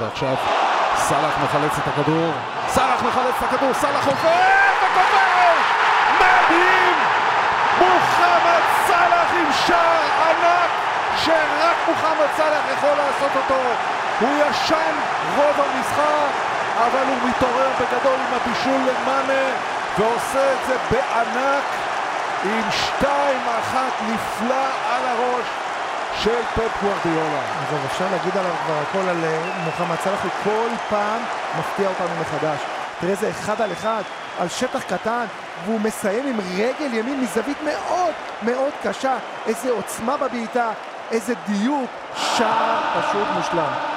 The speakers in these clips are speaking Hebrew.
ועכשיו סאלח מחלץ את הכדור, סאלח מחלץ את הכדור, סאלח עובר וכובש! מדהים! מוחמד סאלח עם שער ענק שרק מוחמד סאלח יכול לעשות אותו. הוא ישן רוב המשחק, אבל הוא מתעורר בגדול עם הבישול למאנה ועושה את זה בענק עם שתיים אחת נפלא על הראש של פפ גוורדיולה. עזוב, אפשר להגיד עליו כבר הכל על אה, מוחמד סלאח, הוא כל פעם מפתיע אותנו מחדש. תראה איזה אחד על אחד, על שטח קטן, והוא מסיים עם רגל ימין מזווית מאוד מאוד קשה. איזה עוצמה בבעיטה, איזה דיוק, שער פשוט מושלם.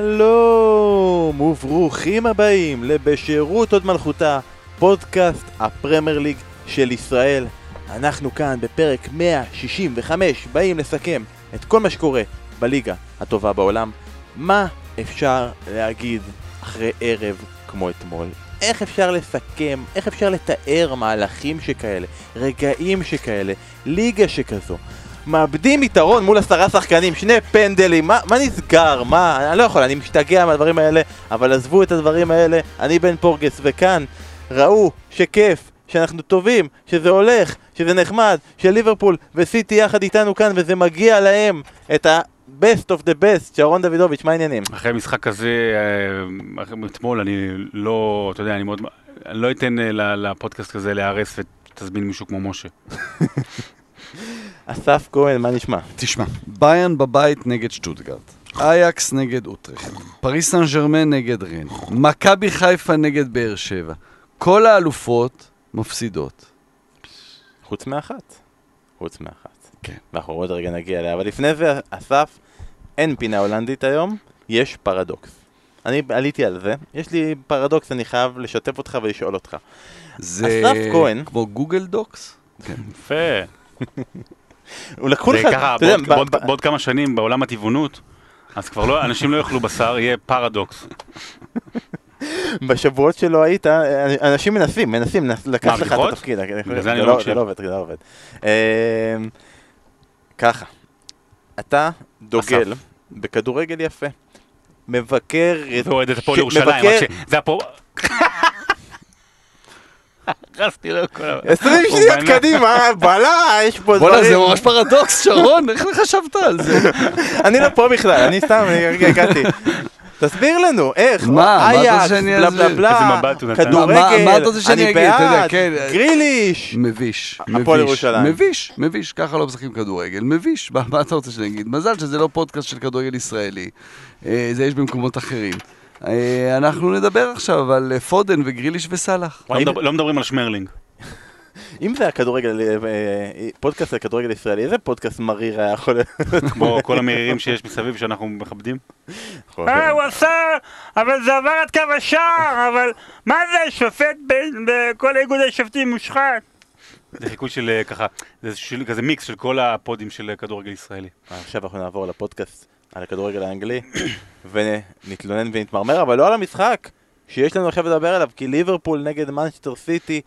שלום וברוכים הבאים לבשירות עוד מלכותה, פודקאסט הפרמייר ליג של ישראל. אנחנו כאן בפרק 165 באים לסכם את כל מה שקורה בליגה הטובה בעולם. מה אפשר להגיד אחרי ערב כמו אתמול? איך אפשר לסכם, איך אפשר לתאר מהלכים שכאלה, רגעים שכאלה, ליגה שכזו? מאבדים יתרון מול עשרה שחקנים, שני פנדלים, מה, מה נסגר? מה? אני לא יכול, אני משתגע מהדברים האלה, אבל עזבו את הדברים האלה, אני בן פורגס, וכאן ראו שכיף, שאנחנו טובים, שזה הולך, שזה נחמד, שליברפול וסיטי יחד איתנו כאן, וזה מגיע להם את ה-best of the best, שרון דוידוביץ', מה העניינים? אחרי המשחק הזה, אה, אתמול, אני לא, אתה יודע, אני מאוד, אני לא אתן אה, לפודקאסט הזה להיהרס ותזמין מישהו כמו משה. אסף כהן, מה נשמע? תשמע, באיירן בבית נגד שטוטגרט, אייקס נגד אוטרכט, פריס סן ג'רמן נגד רן, מכבי חיפה נגד באר שבע. כל האלופות מפסידות. חוץ מאחת. חוץ מאחת. כן. ואנחנו עוד רגע נגיע אליה, אבל לפני זה, אסף, אין פינה הולנדית היום, יש פרדוקס. אני עליתי על זה, יש לי פרדוקס, אני חייב לשתף אותך ולשאול אותך. זה אסף כהן. כמו גוגל דוקס? יפה. לקחו לך, ככה, אתה יודע, בעוד- בעוד- בעוד כמה שנים בעולם הטבעונות, אז כבר לא, אנשים לא יאכלו בשר, יהיה פרדוקס. בשבועות שלא היית, אנשים מנסים, מנסים לקחת לך את? התפקיד. בגלל זה אני לא לא- מקשיב. זה לא עובד, זה לא עובד. אמ, ככה, אתה דוגל בכדורגל יפה. מבקר... ואוהד את הפועל ירושלים, זה הפועל... הרסתי לו כל ה... 20 הוא שניות. קדימה, בלה, יש פה דברים. בואנה, זה ממש פרדוקס, שרון, איך חשבת על זה? אני לא פה בכלל, אני סתם, אני רגע הגעתי. תסביר לנו, איך, מה? מה אתה רוצה אייקס, שאני בלה אסביר? בלה בלה, נתן. כדורגל, מה- אתה רוצה שאני אני אגיד? אתה יודע, בעד, כן. גריליש. מביש, הפועל מביש, ירושלים. מביש, מביש, ככה לא משחקים כדורגל, מביש, מה, מה אתה רוצה שאני אגיד? מזל שזה לא פודקאסט של כדורגל ישראלי, אה, זה יש במקומות אחרים. אה, אנחנו נדבר עכשיו על אה, פודן וגריליש וסאלח. לא לא מדברים על שמרלינג. אם זה הכדורגל, אה, פודקאסט על כדורגל ישראלי, איזה פודקאסט מריר היה יכול להיות? כמו כל המרירים שיש מסביב שאנחנו מכבדים. אה, הוא עשה, אבל זה עבר עד קו השער, אבל מה זה, שופט בכל איגוד השופטים מושחת? זה חיקוי של ככה, זה של- כזה מיקס של כל הפודים של כדורגל ישראלי. עכשיו אנחנו נעבור לפודקאסט על הכדורגל האנגלי, ונתלונן ונתמרמר, אבל לא על המשחק שיש לנו עכשיו לדבר עליו, כי ליברפול נגד מנצ'סטר סיטי,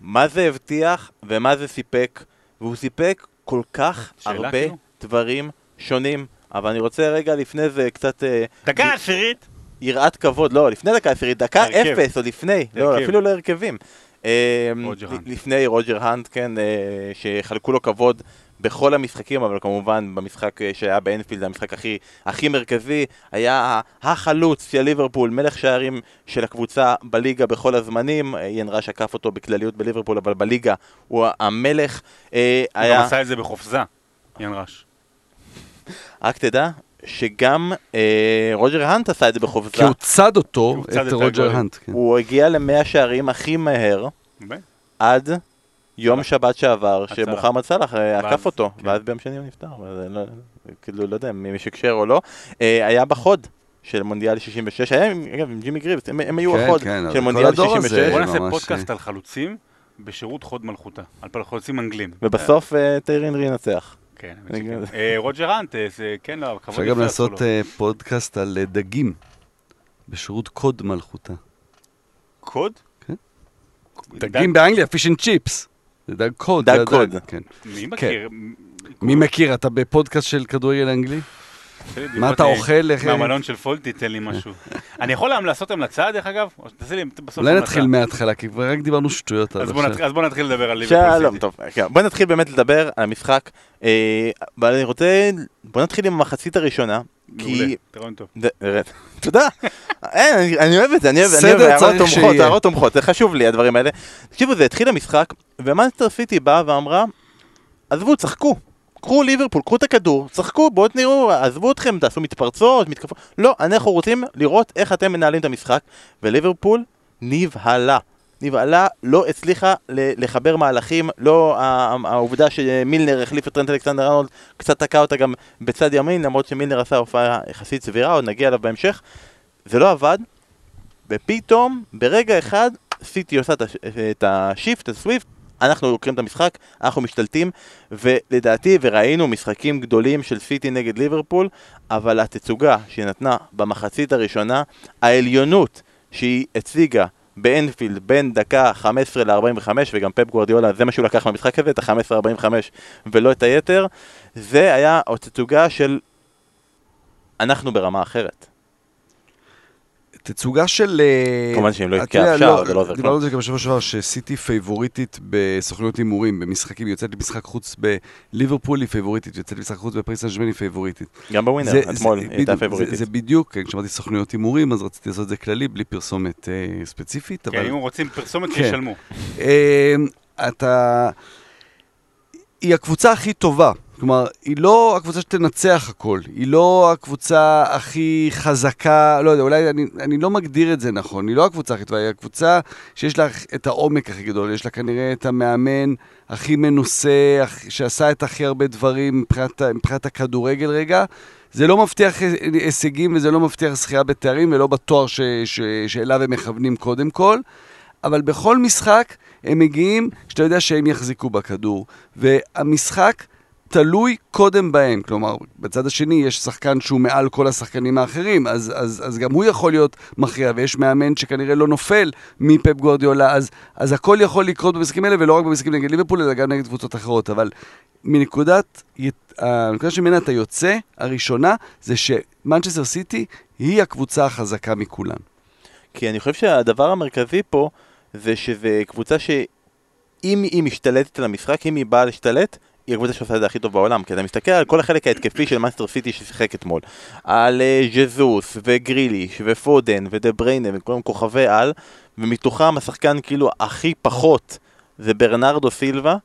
מה זה הבטיח ומה זה סיפק, והוא סיפק כל כך הרבה כאילו? דברים שונים. אבל אני רוצה רגע לפני זה קצת אה, דקה עשירית, יראת כבוד, לא, לפני דקה עשירית, דקה הרכב. אפס או לפני, לא. אפילו לא הרכבים. אה. לפני רוג'ר האנט, כן, אה, שחלקו לו כבוד בכל המשחקים, אבל כמובן במשחק אה, שהיה באנפילד, המשחק הכי, הכי מרכזי, היה החלוץ של ליברפול, מלך שערים של הקבוצה בליגה בכל הזמנים, אה, איין ראש עקף אותו בכלליות בליברפול, אבל בליגה הוא המלך. אה, הוא גם היה, עשה את זה בחופזה, יאן רש. רק תדע שגם אה, רוג'ר האנט עשה את זה בחופזה. כי הוא צד אותו, הוא צד את את רוג'ר. האנט. כן. הוא הגיע למאה שערים הכי מהר באמת? עד יום שבת שעבר, סלאח. שמוחמד סאלח אה, עקף ואז- אותו, כן. ואז ביום שני הוא נפטר, לא- כאילו לא יודע אם מי שקשר או לא. אה, היה בחוד של מונדיאל 66, היה עם- אגב עם ג'ימי גריבס, הם, הם היו כן, החוד כן, של מונדיאל הדור הזה. 66, בוא נעשה פודקאסט על חלוצים בשירות חוד מלכותה. על חלוצים אנגלים. ובסוף אה, טיירי אנרי ינצח. כן, אה, רוג'ר אנטס, אה, כן, לא, כבוד אפשר גם לעשות. אה, פודקאסט על אה, דגים בשירות קוד מלכותה. קוד? כן. דג- דגים באנגליה, fish and chips. זה דג קוד. דג הדג, קוד. כן. מי מכיר? מי מכיר? אתה בפודקאסט של כדורגל אנגלי? מה אתה אה, אוכל? מהמלון של פולטי, תן לי משהו. אני יכול לעשות המלצה, דרך אגב? או שתעשה לי בסוף אולי. נתחיל מההתחלה, כי כבר רק דיברנו שטויות עד אז בוא עכשיו. נתחיל- אז בוא נתחיל לדבר על ליברפול שלום. טוב, כן, בוא נתחיל באמת לדבר על המשחק, אה, אבל אני רוצה, בוא נתחיל עם המחצית הראשונה, מעולה, כי... רעיון טוב. תודה. אין, אני- אוהב את זה, אני אוהב הערות תומכות. הערות תומכות, זה חשוב לי הדברים האלה. תקשיבו, זה התחיל המשחק, ומאנסטר סיטי באה ואמרה, עזבו, צחקו. קחו ליברפול, קחו את הכדור, צחקו, בואו תראו, עזבו אתכם, תעשו מתפרצות, מתקפות. לא, אנחנו רוצים לראות איך אתם מנהלים את המשחק, וליברפול נבהלה. נבהלה, לא הצליחה לחבר מהלכים, לא העובדה שמילנר החליף את טרנט אלכסנדר ארנולד קצת תקע אותה גם בצד ימין, למרות שמילנר עשה הופעה יחסית סבירה, עוד נגיע אליו בהמשך. זה לא עבד, ופתאום, ברגע אחד, סיטי עושה את השיפט, את הסוויפט, אנחנו לוקחים את המשחק, אנחנו משתלטים, ולדעתי, וראינו משחקים גדולים של סיטי נגד ליברפול, אבל התצוגה שהיא נתנה במחצית הראשונה, העליונות שהיא הציגה באנפילד בין דקה 15 ל-45, וגם פפ גוורדיולה, זה מה שהוא לקח מהמשחק הזה, את ה-15-45 ולא את היתר, זה היה תצוגה של אנחנו ברמה אחרת. תצוגה של... אה, כמובן שאם לא יבקע יודע, אפשר, זה לא עוזר דיברנו כלום. על זה גם בשבוע שעבר, שסיטי פייבוריטית בסוכניות הימורים, במשחקים, היא יוצאת למשחק חוץ בליברפול היא פייבוריטית, יוצאת למשחק חוץ בפריס סן היא פייבוריטית. גם בווינר, אתמול זה- היא הייתה פייבוריטית. זה- בדיוק, כן, כשאמרתי סוכניות הימורים, אז רציתי לעשות את זה כללי, בלי פרסומת אה, ספציפית, כן, אבל... אם רוצים פרסומת, כן. שישלמו. אמ, אתה... היא הקבוצה הכי טובה. כלומר, היא לא הקבוצה שתנצח הכל, היא לא הקבוצה הכי חזקה, לא יודע, אולי אני, אני לא מגדיר את זה נכון, היא לא הקבוצה הכי טובה, היא הקבוצה שיש לה את העומק הכי גדול, יש לה כנראה את המאמן הכי מנוסה, שעשה את הכי הרבה דברים מבחינת, מבחינת הכדורגל רגע. זה לא מבטיח הישגים וזה לא מבטיח זכייה בתארים ולא בתואר ש, ש, שאליו הם מכוונים קודם כל. אבל בכל משחק הם מגיעים כשאתה יודע שהם יחזיקו בכדור. והמשחק תלוי קודם בהם. כלומר, בצד השני יש שחקן שהוא מעל כל השחקנים האחרים, אז, אז, אז גם הוא יכול להיות מכריע, ויש מאמן שכנראה לא נופל מפפ גוורדיולה, אז, אז הכל יכול לקרות במשחקים האלה, ולא רק במשחקים נגד ליברפול, אלא גם נגד קבוצות אחרות. אבל מנקודת, הנקודה שממנה אתה יוצא, הראשונה, זה שמנצ'סטר סיטי היא הקבוצה החזקה מכולן. כי אני חושב שהדבר המרכזי פה זה שזה קבוצה שאם היא משתלטת על המשחק, אם היא באה להשתלט, היא הקבוצה שעושה את זה הכי טוב בעולם. כי אתה מסתכל על כל החלק ההתקפי של מנצ'סטר סיטי ששיחק אתמול. על אה, ז'זוס וגריליש ופודן ודה בריינה וכל מיני כוכבי על, ומתוכם השחקן כאילו הכי פחות זה ברנרדו סילבה,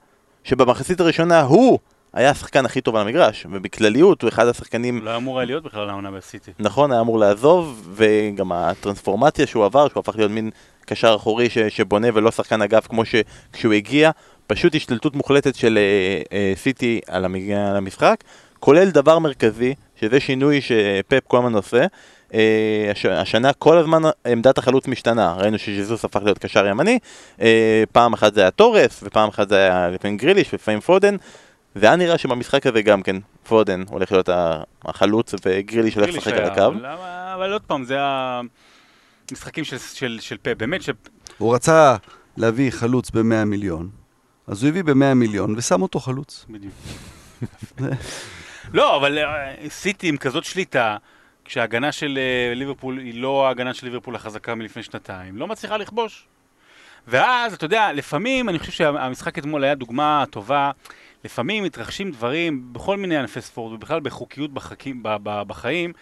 שבמחצית הראשונה הוא היה השחקן הכי טוב על המגרש, ובכלליות הוא אחד השחקנים לא אמור היה להיות בכלל העונה בסיטי. נכון, היה אמור לעזוב, וגם הטרנספורמציה שהוא עבר, שהוא הפך להיות מין קשר אחורי ש, שבונה ולא שחקן אגף כמו שכשהוא הגיע, פשוט השתלטות מוחלטת של אה, אה, סיטי על, המשחק, כולל דבר מרכזי, שזה שינוי שפפ כל הזמן עושה. אה, הש... השנה כל הזמן עמדת החלוץ משתנה, ראינו שז'זוס הפך להיות קשר ימני, פעם אחת זה היה תורס, ופעם אחת זה היה לפעמים גריליש ולפעמים פודן, והיה נראה שבמשחק הזה גם כן, פודן הולך להיות החלוץ וגריליש הולך לשחק על היה, הקו. אבל- אבל עוד פעם, זה המשחקים של- של של פפ, באמת ש... הוא רצה להביא חלוץ ב-100 מיליון, אז הוא הביא ב-100 מיליון ושם אותו חלוץ. בדיוק. לא, אבל אה, סיטי עם כזאת שליטה, כשההגנה של אה, ליברפול היא לא ההגנה של ליברפול החזקה מלפני שנתיים, לא מצליחה לכבוש. ואז, אתה יודע, לפעמים, אני חושב שהמשחק אתמול היה דוגמה טובה, לפעמים מתרחשים דברים בכל מיני ענפי ספורט, ובכלל בחוקיות בחקים, בחיים,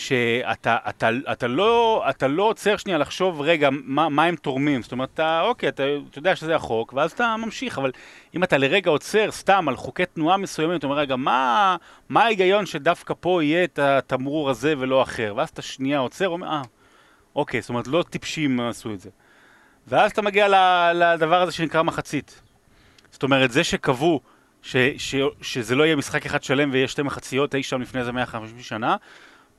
שאתה אתה, אתה לא, אתה לא עוצר שנייה לחשוב, רגע, מה, מה הם תורמים. זאת אומרת, אתה, אוקיי, אתה, אתה יודע שזה החוק, ואז אתה ממשיך, אבל אם אתה לרגע עוצר סתם על חוקי תנועה מסוימים, אתה אומר, רגע, מה, מה ההיגיון שדווקא פה יהיה את התמרור הזה ולא אחר? ואז אתה שנייה עוצר, אומר, אה, אוקיי, זאת אומרת, לא טיפשים עשו את זה. ואז אתה מגיע לדבר הזה שנקרא מחצית. זאת אומרת, זה שקבעו ש, ש, שזה לא יהיה משחק אחד שלם ויש שתי מחציות אי שם לפני איזה 150 שנה,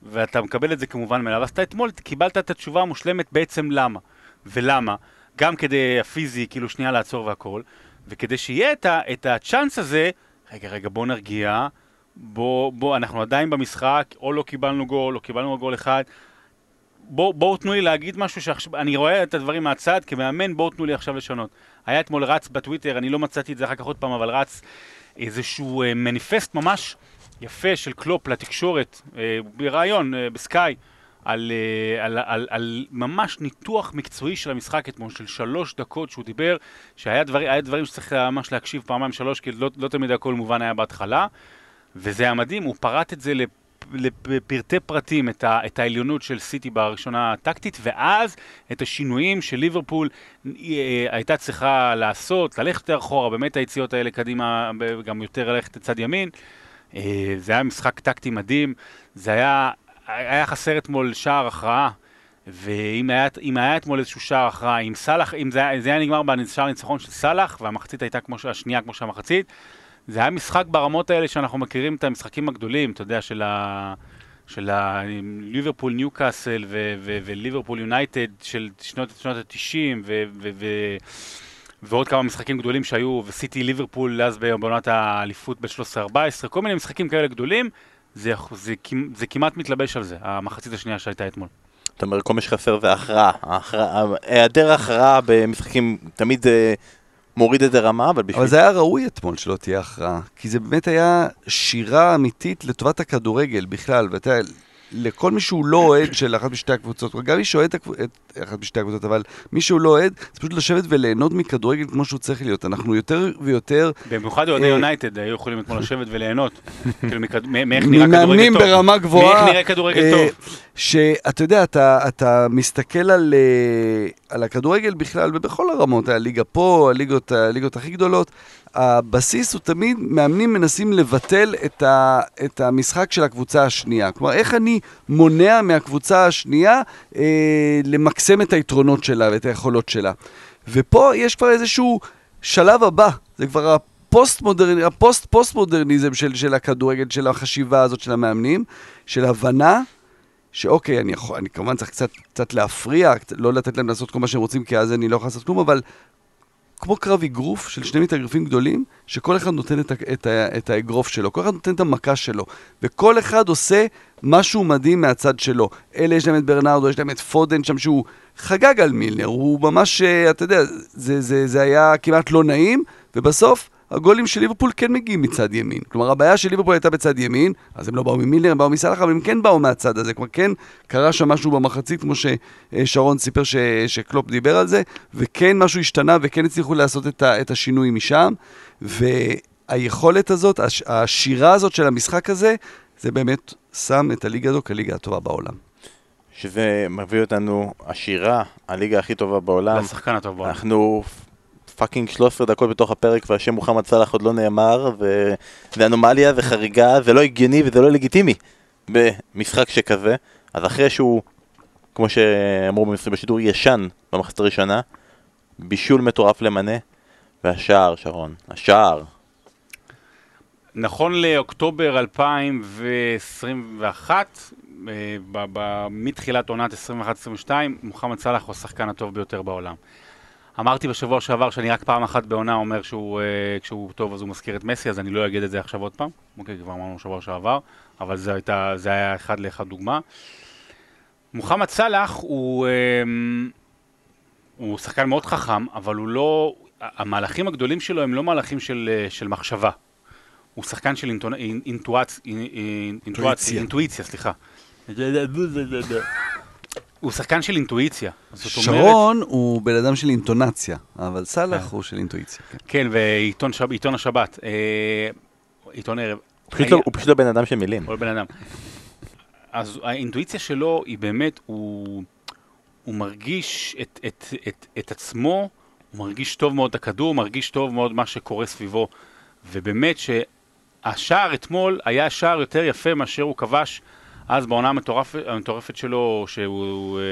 ואתה מקבל את זה כמובן מאליו, אז אתה אתמול קיבלת את התשובה המושלמת בעצם למה. ולמה? גם כדי הפיזי, כאילו שנייה לעצור והכל, וכדי שיהיה את, ה, את הצ'אנס הזה, רגע, רגע, בוא נרגיע, בוא, בוא, אנחנו עדיין במשחק, או לא קיבלנו גול, או קיבלנו גול אחד. בואו בוא תנו לי להגיד משהו שעכשיו, אני רואה את הדברים מהצד, כמאמן, בואו תנו לי עכשיו לשנות. היה אתמול רץ בטוויטר, אני לא מצאתי את זה אחר כך עוד פעם, אבל רץ איזשהו אה, מניפסט ממש יפה של קלופ לתקשורת, אה, בריאיון אה, בסקאי, על, אה, על, על, על ממש ניתוח מקצועי של המשחק אתמול, של שלוש דקות שהוא דיבר, שהיה דבר, דברים שצריך ממש להקשיב פעמיים שלוש, כי לא, לא תמיד הכל מובן היה בהתחלה, וזה היה מדהים, הוא פרט את זה לפ, לפרטי פרטים, את, ה, את העליונות של סיטי בראשונה הטקטית, ואז את השינויים של ליברפול הייתה צריכה לעשות, ללכת יותר אחורה, באמת היציאות האלה קדימה, גם יותר ללכת לצד ימין. אה, זה היה משחק טקטי מדהים, זה היה, היה חסר אתמול שער הכרעה, ואם היה, היה אתמול איזשהו שער הכרעה, אם סאלח, אם זה, זה היה נגמר בשער ניצחון של סאלח, והמחצית הייתה כמו, השנייה כמו שהמחצית, זה היה משחק ברמות האלה שאנחנו מכירים את המשחקים הגדולים, אתה יודע, של ה... של הליברפול ניוקאסל וליברפול יונייטד של שנות, שנות ה-90 ו- ו- ו- ועוד כמה משחקים גדולים שהיו, וסיטי ליברפול אז בעונת האליפות ב-13-14, כל מיני משחקים כאלה גדולים, זה, זה, זה, זה כמעט מתלבש על זה, המחצית השנייה שהייתה אתמול. אתה אומר, כל מה שחסר זה הכרעה. היעדר הכרעה במשחקים תמיד אה, מוריד את הרמה, אבל בשביל... אבל זה היה ראוי אתמול שלא תהיה הכרעה, כי זה באמת היה שירה אמיתית לטובת הכדורגל בכלל, ואתה יודע, לכל מי שהוא לא אוהד של אחת משתי הקבוצות, גם מי שאוהד את אחת משתי הקבוצות, אבל מי שהוא לא אוהד, זה פשוט לשבת וליהנות מכדורגל כמו שהוא צריך להיות. אנחנו יותר ויותר במיוחד אוהדי אה, יונייטד היו יכולים אתמול לשבת וליהנות, כאילו מאיך נראה כדורגל טוב. ברמה גבוהה. מאיך נראה כדורגל אה, טוב. שאתה יודע, אתה, מסתכל על, אה, על הכדורגל בכלל, ובכל הרמות, הליגה פה, הליגות הכי גדולות, הבסיס הוא תמיד, מאמנים מנסים לבטל את, ה, את המשחק של הקבוצה השנייה. כלומר, איך אני מונע מהקבוצה השנייה אה, למקסם את היתרונות שלה ואת היכולות שלה. ופה יש כבר איזשהו שלב הבא, זה כבר הפוסט-מודרני, הפוסט-פוסט-מודרניזם של, של הכדורגל, של החשיבה הזאת של המאמנים, של הבנה שאוקיי, אני יכול, אני כמובן צריך קצת, קצת להפריע, קצת, לא לתת להם לעשות כל מה שהם רוצים, כי אז אני לא יכול לעשות כלום, אבל כמו קרב אגרוף של שני מתאגרפים גדולים, שכל אחד נותן את, את, את האגרוף שלו, כל אחד נותן את המכה שלו, וכל אחד עושה משהו מדהים מהצד שלו. אלה יש להם את ברנרדו, יש להם את פודן שם, שהוא חגג על מילנר, הוא ממש, אה, אתה יודע, זה, זה, זה היה כמעט לא נעים, ובסוף הגולים של ליברפול כן מגיעים מצד ימין. כלומר, הבעיה של ליברפול הייתה בצד ימין, אז הם לא באו ממילנר, הם באו מסלאח, אבל הם כן באו מהצד הזה. כלומר, כן קרה שם משהו במחצית, כמו ששרון סיפר ש, שקלופ דיבר על זה, וכן משהו השתנה, וכן הצליחו לעשות את, ה, את השינוי משם. והיכולת הזאת, הש, השירה הזאת של המשחק הזה, זה באמת שם את הליגה הזו כליגה הטובה בעולם. שזה מביא אותנו, השירה, הליגה הכי טובה בעולם. לשחקן הטוב בעולם. אנחנו fucking 13 דקות בתוך הפרק והשם מוחמד סאלח עוד לא נאמר וזה אנומליה, זה חריגה, זה לא הגיוני וזה לא לגיטימי במשחק שכזה. אז אחרי שהוא, כמו שאמרו בשידור, ישן במחצית הראשונה, בישול מטורף למנה, והשער, שרון, השער. נכון לאוקטובר 2021, אה, מתחילת עונת 21-22, מוחמד סאלח הוא השחקן הטוב ביותר בעולם. אמרתי בשבוע שעבר שאני רק פעם אחת בעונה אומר שהוא, אה, כשהוא טוב אז הוא מזכיר את מסי, אז אני לא אגיד את זה עכשיו עוד פעם. אוקיי, כבר אמרנו בשבוע שעבר, אבל זה, הייתה, זה היה אחד לאחד דוגמה. מוחמד סאלח הוא, אה, הוא שחקן מאוד חכם, אבל הוא לא... המהלכים הגדולים שלו הם לא מהלכים של, אה, של מחשבה. הוא שחקן של אינטואצ- אינטואצ- אינטואציה, אינטואיציה, סליחה. הוא שחקן של אינטואיציה. זאת אומרת, שרון הוא בן אדם של אינטונציה, אבל סאלח הוא של אינטואיציה. כן. כן, ועיתון שב, השבת, אה, עיתון ערב. פשוט לא- הוא פשוט לא בן אדם של מילים. כל בן אדם. אז האינטואיציה שלו היא באמת, הוא, הוא מרגיש את, את, את, את עצמו, הוא מרגיש טוב מאוד את הכדור, הוא מרגיש טוב מאוד מה שקורה סביבו. ובאמת שהשער אתמול היה שער יותר יפה מאשר הוא כבש אז בעונה המטורפת, המטורפת שלו, שהוא אה,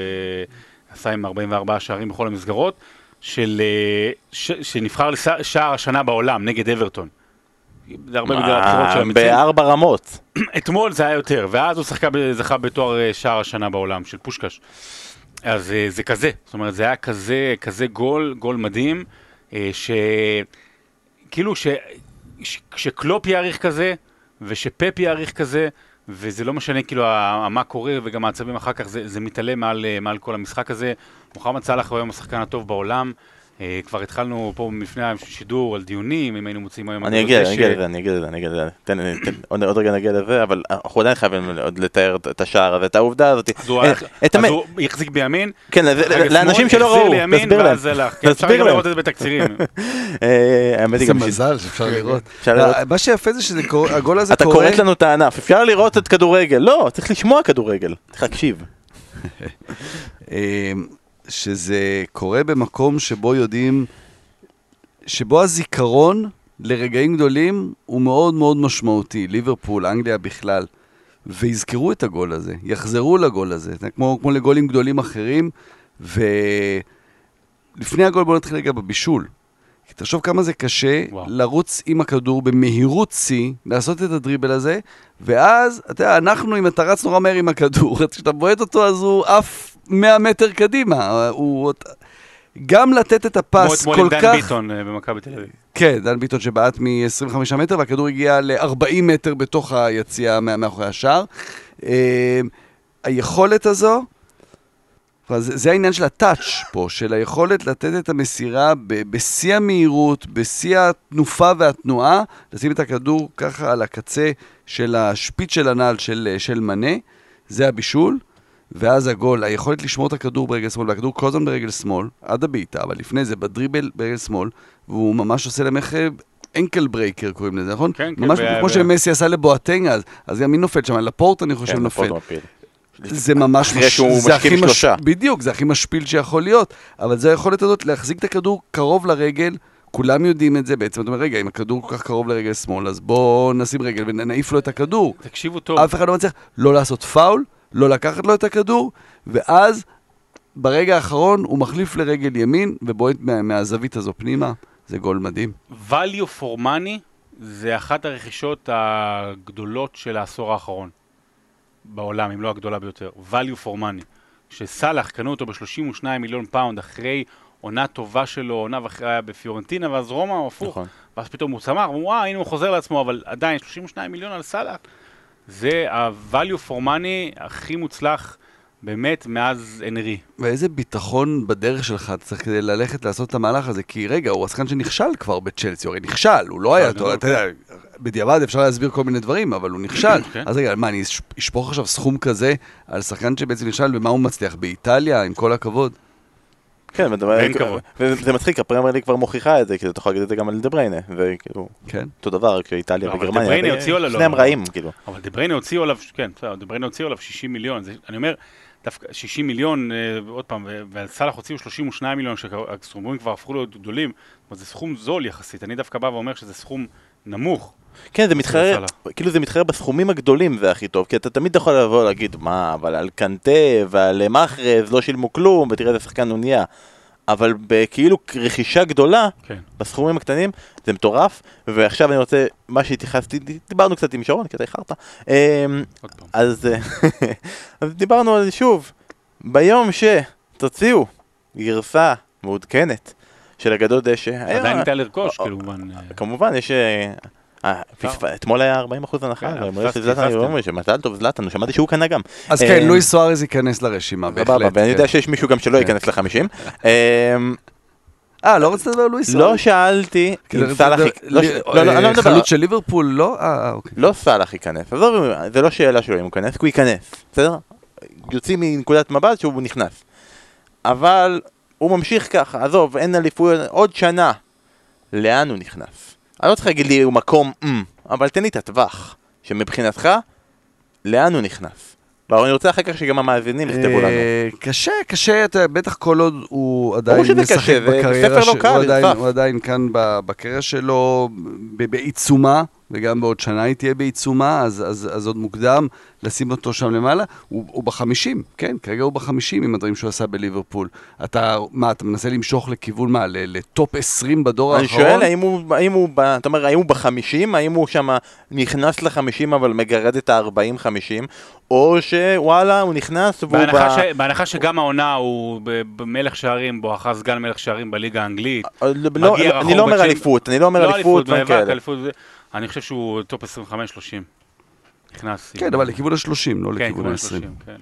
עשה עם 44 שערים בכל המסגרות, של, אה, ש, שנבחר לשער השנה בעולם נגד אברטון. זה הרבה בגלל הבחירות של המצרים. בארבע רמות. אתמול זה היה יותר, ואז הוא שחקה, זכה בתואר אה, שער השנה בעולם, של פושקש. אז אה, זה כזה, זאת אומרת, זה היה כזה, כזה גול, גול מדהים, אה, ש... כאילו ש... ש... שקלופ יעריך כזה, ושפפ יעריך כזה, וזה לא משנה כאילו מה קורה, וגם העצבים אחר כך, זה, זה מתעלה מעל, אה, מעל כל המשחק הזה. מוחמד סאלח הוא היום השחקן הטוב בעולם. אה, כבר התחלנו פה לפני השידור על דיונים, אם היינו מוצאים היום... אני אגיע, אני. אגיע לזה, אני אגיע לזה, אני אגיע לזה. תן, תן, עוד עוד רגע נגיע לזה, אבל אנחנו עדיין חייבים עוד לתאר את- השער הזה, את העובדה הזאת. אז הוא אה, הוא החזיק בימין, כן, לאנשים שלא ראו, תסביר להם. כן, אפשר תסביר להם. לראות את זה בתקצירים. אה, האמת היא איזה מזל שאפשר לראות. אפשר לראות. אה, מה שיפה זה שזה קורה, הגול הזה אתה קורה... כורת לנו את הענף, אפשר לראות את כדורגל, לא, צריך לשמוע כדורגל, צריך להקשיב. שזה קורה במקום שבו יודעים, שבו הזיכרון לרגעים גדולים הוא מאוד מאוד משמעותי, ליברפול, אנגליה בכלל. ויזכרו את הגול הזה, יחזרו לגול הזה, זה כמו, כמו לגולים גדולים אחרים. ולפני הגול בואו נתחיל רגע בבישול. תחשוב כמה זה קשה וואו. לרוץ עם הכדור במהירות שיא, לעשות את הדריבל הזה, ואז, אתה יודע, אנחנו, אם אתה רץ נורא מהר עם הכדור, כשאתה בועט אותו אז הוא עף 100 מטר קדימה. הוא... גם לתת את כמו הפס אתמול כל עם דן כך... ביטון אה, במכבי תל אביב. כן, דן ביטון שבעט מ-25 מטר, והכדור הגיע ל-40 מטר בתוך היציאה מאחורי השער. אה, היכולת הזו, זה, זה העניין של ה touch פה, של היכולת לתת את המסירה ב- בשיא המהירות, בשיא התנופה והתנועה, לשים את הכדור ככה על הקצה של השפיץ של הנעל של, של מנה, זה הבישול. ואז הגול, היכולת לשמור את הכדור ברגל שמאל, והכדור כל הזמן ברגל שמאל, עד הבעיטה, אבל לפני זה בדריבל ברגל שמאל, והוא ממש עושה למך ankle breaker קוראים לזה, נכון? כן, כן, ממש ו- כמו ו- שמסי עשה לבואטנג אז, אז גם מי נופל שם? לפורט אני חושב כן, נופל. זה ממש... אחרי שהוא זה משכיב הכי מש- שלושה. בדיוק, זה הכי משפיל שיכול להיות, אבל זה היכולת הזאת להחזיק את הכדור קרוב לרגל, כולם יודעים את זה בעצם, אתה אומר, רגע, אם הכדור כל כך קרוב לרגל שמאל, אז בואו נשים רגל ונעיף לו את הכדור. תקשיבו טוב, אף אחד לא מצליח לא לעשות פאול, לא לקחת לו את הכדור, ואז ברגע האחרון הוא מחליף לרגל ימין ובועט מה, מהזווית הזו פנימה. זה גול מדהים. value for money זה אחת הרכישות הגדולות של העשור האחרון בעולם, אם לא הגדולה ביותר. value for money. שסאלח קנו אותו ב-32 מיליון פאונד אחרי עונה טובה שלו, עונה ואחרי היה בפיורנטינה, ואז רומא, הפוך. נכון. ואז פתאום הוא צמח, ואמרו, וואי, הנה הוא חוזר לעצמו, אבל עדיין 32 מיליון על סאלח. זה ה-value for money הכי מוצלח באמת מאז אנרי. ואיזה ביטחון בדרך שלך צריך כדי ללכת לעשות את המהלך הזה, כי רגע, הוא השחקן שנכשל כבר בצ'לסי, הרי נכשל, הוא לא היה גדול, טוב, אתה יודע, בדיעבד אפשר להסביר כל מיני דברים, אבל הוא נכשל. כן. אז רגע, מה, אני אש- אשפוך עכשיו סכום כזה על שחקן שבעצם נכשל, ומה הוא מצליח? באיטליה, עם כל הכבוד? כן. וזה מצחיק, הפרמייר ליג כבר מוכיחה את זה, כאילו, אתה יכול להגיד את זה גם על דה בריינה, וכאילו, כן. אותו דבר כשאיטליה לא, אבל וגרמניה, שניהם רעים, כאילו. אבל דבריינה הוציאו עליו, כן, דבריינה הוציאו עליו 60 מיליון, אני אומר, דווקא 60 מיליון, אה, עוד פעם, ועל סאלח הוציאו 32 מיליון, שהסכומים כבר הפכו להיות גדולים, אומרת, זה סכום זול יחסית, אני דווקא בא ואומר שזה סכום נמוך. כן, זה מתחרה. כאילו זה מתחרה בסכומים הגדולים זה הכי טוב, כי אתה תמיד יכול לבוא ולהגיד, מה, אבל על קנטה ועל מחרז לא שילמו כלום, ותראה איזה שחקן הוא נהיה. אבל בכאילו רכישה גדולה, כן. בסכומים הקטנים, זה מטורף, ועכשיו אני רוצה, מה שהתייחסתי, דיברנו קצת עם שרון, כי אתה איחרת. אמ. אז, אה, אז דיברנו על זה שוב, ביום שתוציאו גרסה מעודכנת של הגדול דשא, עדיין ניתן לרכוש, אה, כמובן. אה, כמובן, יש... אה, אה, פספ- אתמול היה 40% הנחה, כן, שמזל טוב זלאטן, שמעתי שהוא קנה גם. אז אה, כן, לואיס סוארז ייכנס לרשימה, בהחלט. ואני כן. יודע שיש מישהו גם שלא כן. ייכנס לחמישים. אה, לא רצית לדבר על לואיס לא סוארז? שאלתי כאילו, אם סאלח... לא לא, לא, לא אה. חלוץ של ליברפול, לא? אה, אה, אוקיי. לא סאלח ייכנס, עזוב, זה לא שאלה שלו אם הוא ייכנס, כי הוא ייכנס, בסדר? יוצאים מנקודת מבט שהוא נכנס. אבל הוא ממשיך ככה, עזוב, אין אליפויות, עוד שנה. לאן הוא נכנס? אני לא צריך להגיד לי הוא מקום אמ, אבל תן לי את הטווח, שמבחינתך, לאן הוא נכנס? אבל אני רוצה אחר כך שגם המאזינים יכתבו לנו. אה, קשה, קשה, אתה בטח כל עוד הוא עדיין משחק קשה, בקריירה ספר לא הוא עדיין- נוסף. הוא עדיין כאן בקריירה שלו, ב- בעיצומה, וגם בעוד שנה היא תהיה בעיצומה, אז, אז, אז עוד מוקדם לשים אותו שם למעלה. הוא, הוא בחמישים, כן, כרגע הוא בחמישים עם הדברים שהוא עשה בליברפול. אתה, מה, אתה מנסה למשוך לכיוון מה, לטופ 20 בדור אני האחרון? שואל האם הוא, האם הוא, אתה אומר, האם הוא בחמישים, האם הוא שם נכנס לחמישים אבל מגרד את ה-40-50, או שוואלה, הוא נכנס והוא בהנחה, ב... ש... בהנחה שגם העונה הוא במלך שערים, בואכה סגן מלך שערים בליגה האנגלית. אה, לא, מגיע לא, רחוק אני לא אומר אליפות, אני לא אומר לא אליפות, מאבק. אליפות, אני חושב שהוא טופ 25-30. נכנס. כן, אבל לכיוון ה-30, לא כן, לכיוון כיוון ה-20. ה-30, כן.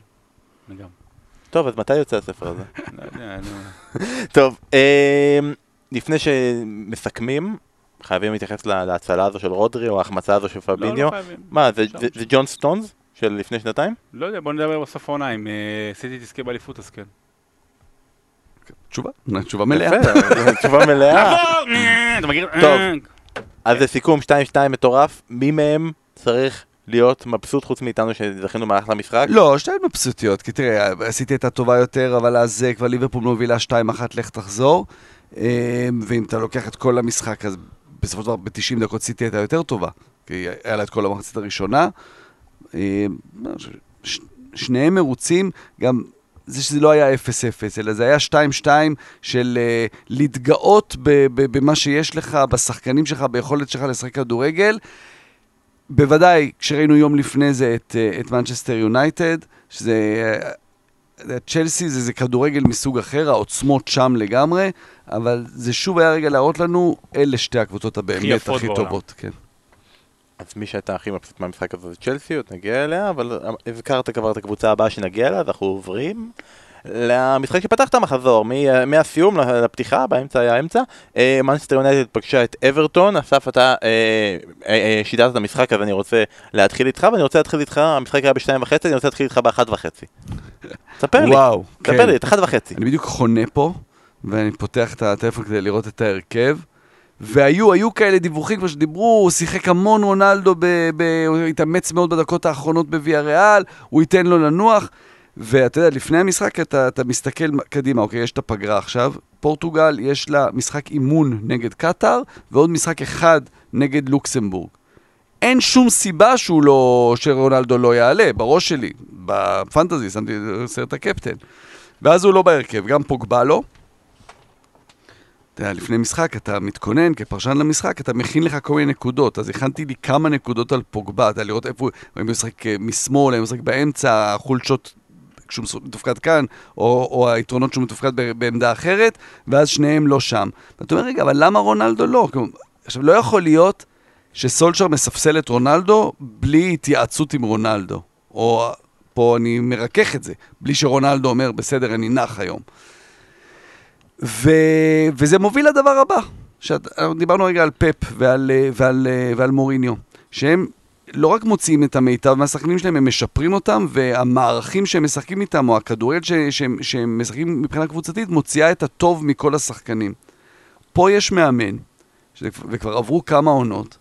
טוב, אז מתי יוצא הספר הזה? לא. טוב, אה, לפני שמסכמים, חייבים להתייחס לה- להצלה הזו של רודרי, או ההחמצה הזו של לא, פביניו. לא חייבים. מה, זה- ג'ון סטונס? של לפני שנתיים? לא יודע, בוא נדבר בסוף העונה, אם סיטי תזכה באליפות אז כן. תשובה, תשובה מלאה. תשובה מלאה. מכיר? טוב. אז זה סיכום 2-2 מטורף, מי מהם צריך להיות מבסוט חוץ מאיתנו שזכינו במהלך למשחק? לא, שתיים מבסוטיות, כי תראה, עשיתי את הטובה יותר, אבל אז אה, כבר ליברפול מובילה 2-1, לך תחזור. אה, ואם אתה לוקח את כל המשחק, אז בסופו של דבר ב-90 דקות סיטי הייתה יותר טובה, כי היה לה את כל המחצית הראשונה. אה, ש- שניהם מרוצים, גם זה שזה לא היה 0-0, אלא זה היה 2-2 של אה, להתגאות במה שיש לך, בשחקנים שלך, ביכולת שלך לשחק כדורגל. בוודאי, כשראינו יום לפני זה את, אה, את מנצ'סטר יונייטד, שזה... אה, צ'לסי זה, זה כדורגל מסוג אחר, העוצמות שם לגמרי, אבל זה שוב היה רגע להראות לנו, אלה שתי הקבוצות הבאמת הכי בעולם. טובות. כן. אז מי שהייתה הכי מבסוט מהמשחק הזה זה צ'לסי, עוד נגיע אליה, אבל הזכרת כבר את הקבוצה הבאה שנגיע אליה, אז אנחנו עוברים למשחק שפתח את המחזור, מ- מהסיום לפתיחה, באמצע היה אמצע. מנסטר יונייטד פגשה את אברטון, אסף אתה אה, אה, אה, שידרת את המשחק, אז אני רוצה להתחיל איתך, ואני רוצה להתחיל איתך, המשחק היה בשתיים וחצי, אני רוצה להתחיל איתך באחת וחצי. ספר לי, ספר כן. לי, את אחת וחצי. אני בדיוק חונה פה, ואני פותח את הטלפון כדי לראות את ההרכב, והיו, היו כאלה דיווחים כבר שדיברו, הוא שיחק המון רונלדו, ב, ב, הוא התאמץ מאוד בדקות האחרונות בוויה ריאל, הוא ייתן לו לנוח. ואתה יודע, לפני המשחק אתה, אתה מסתכל קדימה, אוקיי, יש את הפגרה עכשיו, פורטוגל יש לה משחק אימון נגד קטאר, ועוד משחק אחד נגד לוקסמבורג. אין שום סיבה שהוא לא, שרונלדו לא יעלה, בראש שלי, בפנטזי, שמתי סרט הקפטן. ואז הוא לא בהרכב, גם פוגבה לא. אתה יודע, לפני משחק אתה מתכונן כפרשן למשחק, אתה מכין לך כל מיני נקודות. אז הכנתי לי כמה נקודות על פוגבה, אתה לראות איפה הוא, האם הוא משחק אה, משמאל, האם הוא משחק באמצע, החולשות כשהוא מתופקד כאן, או, או היתרונות שהוא מתופקד בעמדה אחרת, ואז שניהם לא שם. ואתה אומר, רגע, אבל למה רונלדו לא? עכשיו, לא יכול להיות שסולשר מספסל את רונלדו בלי התייעצות עם רונלדו. או פה אני מרכך את זה, בלי שרונלדו אומר, בסדר, אני נח היום. ו... וזה מוביל לדבר הבא. שאת... דיברנו רגע על פפ ועל, אה, ועל, אה, ועל מוריניו, שהם לא רק מוציאים את המיטב מהשחקנים שלהם, הם משפרים אותם, והמערכים שהם משחקים איתם, או הכדורגל ש... שהם, שהם משחקים מבחינה קבוצתית, מוציאה את הטוב מכל השחקנים. פה יש מאמן, שזה... וכבר עברו כמה עונות,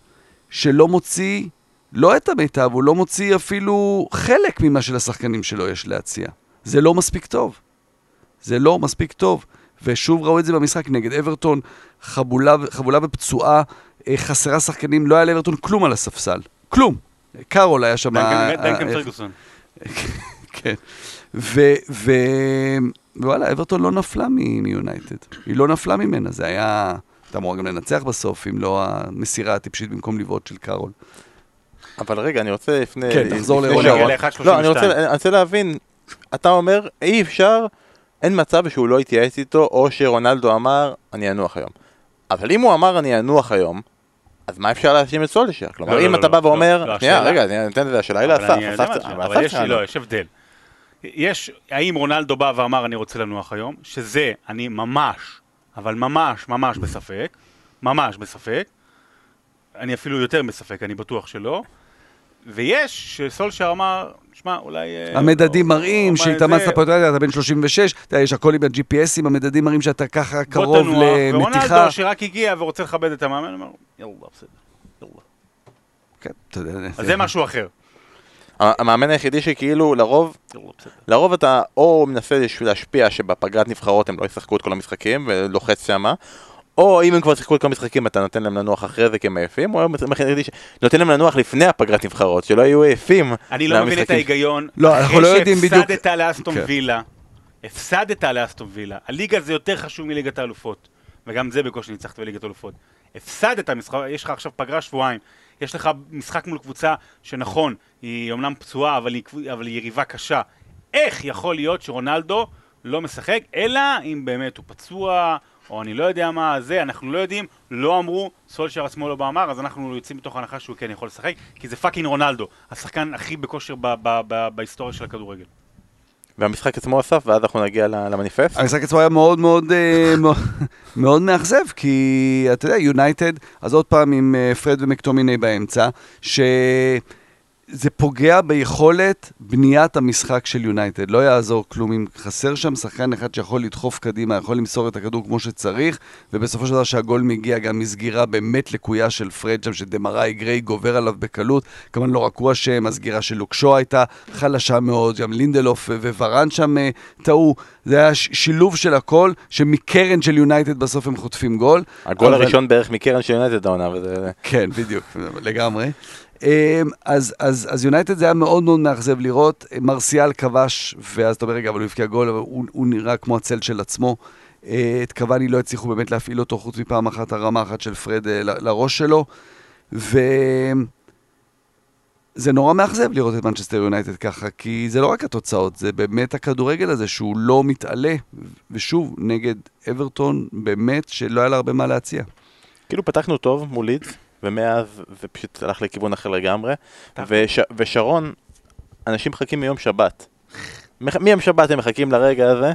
שלא מוציא לא את המיטב, הוא לא מוציא אפילו חלק ממה שלשחקנים שלו יש להציע. זה לא מספיק טוב. זה לא מספיק טוב. ושוב ראו את זה במשחק נגד אברטון, חבולה, חבולה ופצועה, אה, חסרה שחקנים, לא היה לאברטון כלום על הספסל. כלום. קארול היה שם... דנקן אה, אה, פרגוסון. כן. ו... ו... ווואלה, אברטון לא נפלה מ- מיונייטד. היא לא נפלה ממנה, זה היה... הייתה אמורה גם לנצח בסוף, אם לא המסירה הטיפשית במקום לבעוט של קארול. אבל רגע, אני רוצה לפני... כן, תחזור לפני לרונלדו. שרון- ל- 1.32. לא, אני רוצה, אני רוצה להבין, אתה אומר, אי אפשר, אין מצב שהוא לא יתייעץ איתו, או שרונלדו אמר, אני אנוח היום. אבל אם הוא אמר, אני אנוח היום, אז מה אפשר להאשים את סולשר? כלומר, לא, אם לא, אתה לא, בא ואומר, שנייה, רגע, אני נותן את זה, השאלה היא אבל לאסף, אבל. יש הבדל. יש, האם רונלדו בא ואמר אני רוצה לנוח היום, שזה אני ממש, אבל ממש ממש בספק, ממש בספק, אני אפילו יותר בספק, אני בטוח שלא, ויש שסולשר אמר, שמע, אולי... אה, המדדים לא, מראים שהתאמצת זה, פה, אתה יודע, אתה בן 36, אתה יודע, יש הכל עם ה-GPSים, המדדים מראים שאתה ככה בוא קרוב תנוח, למתיחה. ורונלדו שרק הגיע ורוצה לכבד את המאמן, אומר, יאללה, בסדר, יאללה. כן, אתה יודע, אז זה משהו אחר. המאמן היחידי שכאילו, לרוב. לרוב אתה או מנסה להשפיע שבפגרת נבחרות הם לא ישחקו את כל המשחקים ולוחץ שמה, או אם הם כבר שיחקו את כל המשחקים אתה נותן להם לנוח אחרי זה כי הם עייפים, או נותן להם לנוח לפני הפגרת נבחרות, שלא יהיו עייפים אני לא מבין את. ההיגיון. לא, אנחנו לא יודעים אחרי בדיוק- שהפסדת לאסטון כן. וילה, הפסדת לאסטון וילה, הליגה זה יותר חשוב מליגת האלופות, וגם זה בקושי ניצחת בליגת האלופות. הפסדת משחק, יש לך עכשיו פגרה שבועיים, יש לך משחק מול קבוצה שנכון, היא אומנם פצועה, אבל היא, אבל היא יריבה קשה. איך יכול להיות שרונלדו לא משחק, אלא אם באמת הוא פצוע, או אני לא יודע מה זה, אנחנו לא יודעים, לא אמרו, סולשר עצמו לא אמר, אז אנחנו יוצאים מתוך הנחה שהוא כן יכול לשחק, כי זה fucking רונלדו, השחקן הכי בכושר ב- ב- ב- בהיסטוריה של הכדורגל. והמשחק עצמו אסף, ואז אנחנו נגיע למניפסט. המשחק עצמו היה מאוד מאוד אה, מאוד- מאכזב, כי אתה יודע, יונייטד, אז עוד פעם עם אה, פרד ומקטומיני באמצע, שזה פוגע ביכולת בניית המשחק של יונייטד. לא יעזור כלום אם חסר שם שחקן אחד שיכול לדחוף קדימה, יכול למסור את הכדור כמו שצריך, ובסופו של דבר שהגול מגיע גם משמירה באמת לקויה של פרד שם, שדמראי גריי גובר עליו בקלות. כמובן לא רק הוא אשם, הסגירה של לוקשו הייתה חלשה מאוד, גם לינדלוף וורן שם אה, טעו. זה היה שילוב של הכל, שמקרן של יונייטד בסוף הם חוטפים גול. הגול אבל- הראשון בערך מקרן של יונייטד העונה, וזה... כן, בדיוק, לגמרי. אמ, אז, יונייטד זה היה מאוד מאוד מאכזב לראות, מרסיאל כבש, ואז אתה אומר, רגע, אבל הוא הבקיע גול, אבל הוא, הוא נראה כמו הצל של עצמו. אה, את קוואני לא הצליחו באמת להפעיל אותו, חוץ מפעם אחת, הרמה אחת של פרד אה, לראש שלו. וזה נורא מאכזב לראות את מנצ'סטר יונייטד ככה, כי זה לא רק התוצאות, זה באמת הכדורגל הזה שהוא לא מתעלה, ושוב, נגד אברטון, באמת שלא היה לה הרבה מה להציע. כאילו פתחנו טוב מול לידס, ומאז זה פשוט הלך לכיוון אחר לגמרי. וש, ושרון, אנשים מחכים מיום שבת. מיום שבת הם מחכים לרגע הזה,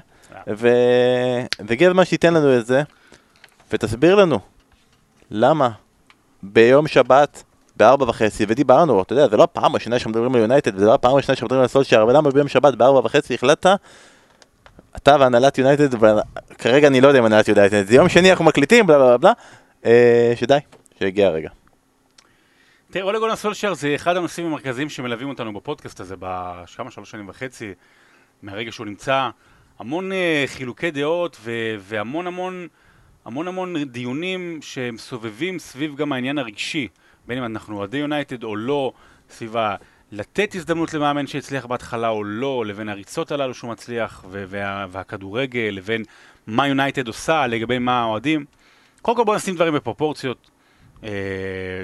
ו- והגיע הזמן שתיתן לנו את זה, ותסביר לנו למה ביום שבת בארבע וחצי, ודיברנו, אתה יודע, זה לא הפעם הראשונה שאנחנו מדברים על יונייטד, וזה לא הפעם הראשונה שאנחנו מדברים על סולשייר, אבל למה ביום שבת בארבע וחצי החלטת, אתה והנהלת יונייטד, וכרגע אני לא יודע אם הנהלת יונייטד, זה יום שני אנחנו מקליטים, בלה בלה בלה, אה, שדי, שהגיע הרגע. תראה, אולה גולן סולשר זה אחד הנושאים המרכזיים שמלווים אותנו בפודקאסט הזה בכמה, שלוש שנים וחצי, מהרגע שהוא נמצא. המון uh, חילוקי דעות ו- והמון המון, המון המון דיונים שהם סובבים סביב גם העניין הרגשי, בין אם אנחנו אוהדי יונייטד או לא, סביב ה... לתת הזדמנות למאמן שהצליח בהתחלה או לא, לבין הריצות הללו שהוא מצליח, ו- וה- והכדורגל, לבין מה יונייטד עושה לגבי מה האוהדים. קודם כל בואו נשים דברים בפרופורציות. אה,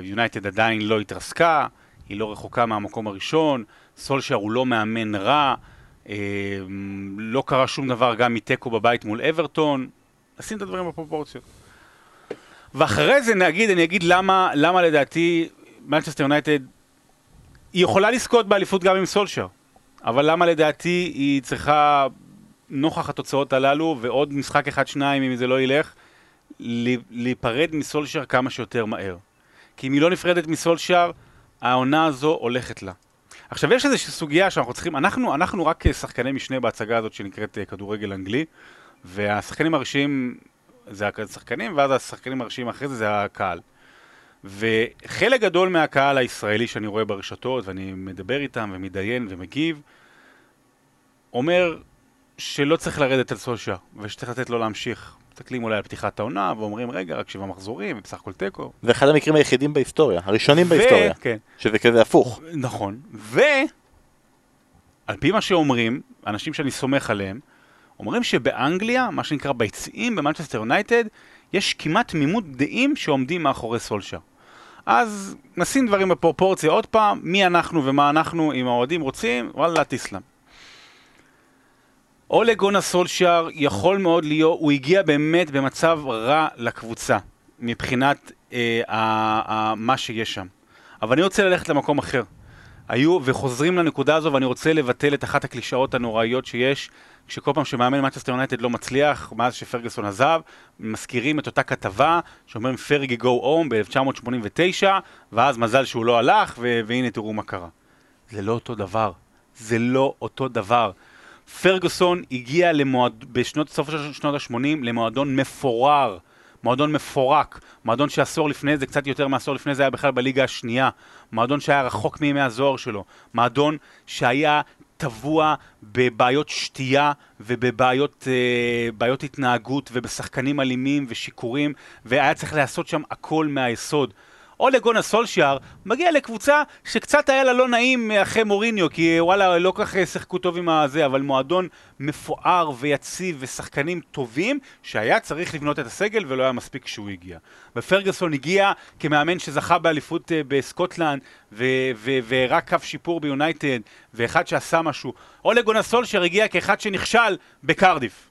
יונייטד עדיין לא התרסקה, היא לא רחוקה מהמקום הראשון, סולשר הוא לא מאמן רע, אה, לא קרה שום דבר גם מתיקו בבית מול אברטון, נשים את הדברים בפרופורציות. ואחרי זה נגיד, אני אגיד למה, למה לדעתי מנצ'סטר יונייטד, היא יכולה לזכות באליפות גם עם סולשר, אבל למה לדעתי היא צריכה, נוכח התוצאות הללו, ועוד משחק אחד-שניים אם זה לא ילך, להיפרד מסולשר כמה שיותר מהר. כי אם היא לא נפרדת מסולשר, העונה הזו הולכת לה. עכשיו יש איזושהי סוגיה שאנחנו צריכים, אנחנו, אנחנו רק שחקני משנה בהצגה הזאת שנקראת אה, כדורגל אנגלי, והשחקנים הראשיים זה השחקנים, ואז השחקנים הראשיים אחרי זה זה הקהל. וחלק גדול מהקהל הישראלי שאני רואה ברשתות, ואני מדבר איתם ומתדיין ומגיב, אומר שלא צריך לרדת על סולשר, ושצריך לתת לו להמשיך. מסתכלים אולי על פתיחת העונה, ואומרים, רגע, רק שבעה מחזורים, ובסך הכל תיקו. זה אחד המקרים היחידים בהיסטוריה, הראשונים ו- בהיסטוריה, כן. שזה כזה הפוך. נכון. ו... על פי מה שאומרים, אנשים שאני סומך עליהם, אומרים שבאנגליה, מה שנקרא ביציעים במנצ'סטר יונייטד, יש כמעט תמימות דעים שעומדים מאחורי סולשר. אז נשים דברים בפרופורציה עוד פעם, מי אנחנו ומה אנחנו, אם האוהדים רוצים, וואלה, תסלם. אולה גונה סולשר יכול מאוד להיות, הוא הגיע באמת במצב רע לקבוצה, מבחינת אה, ה, ה, מה שיש שם. אבל אני רוצה ללכת למקום אחר. היו, וחוזרים לנקודה הזו, ואני רוצה לבטל את אחת הקלישאות הנוראיות שיש, שכל פעם שמאמן מנצ'סטר יונייטד לא מצליח, מאז שפרגוסון עזב, מזכירים את אותה כתבה שאומרים פרגי גו הום ב-1989, ואז מזל שהוא לא הלך, והנה תראו מה קרה. זה לא אותו דבר. זה לא אותו דבר. פרגוסון הגיע למועד... בשנות סוף שנות ה-80 למועדון מפורר. מועדון מפורק, מועדון שעשור לפני זה, קצת יותר מעשור לפני זה היה בכלל בליגה השנייה, מועדון שהיה רחוק מימי הזוהר שלו, מועדון שהיה טבוע בבעיות שתייה ובבעיות אה, התנהגות ובשחקנים אלימים ושיכורים, והיה צריך לעשות שם הכל מהיסוד. אולה גונה סולשיאר מגיע לקבוצה שקצת היה לה לא נעים אחרי מוריניו, כי וואלה, לא כל כך שיחקו טוב עם הזה, אבל מועדון מפואר ויציב ושחקנים טובים, שהיה צריך לבנות את הסגל ולא היה מספיק כשהוא הגיע. ופרגוסון הגיע כמאמן שזכה באליפות אה, בסקוטלנד, והראה קו שיפור ביונייטד, ואחד שעשה משהו. אולה גונאר סולשיאר הגיע כאחד שנכשל בקרדיף.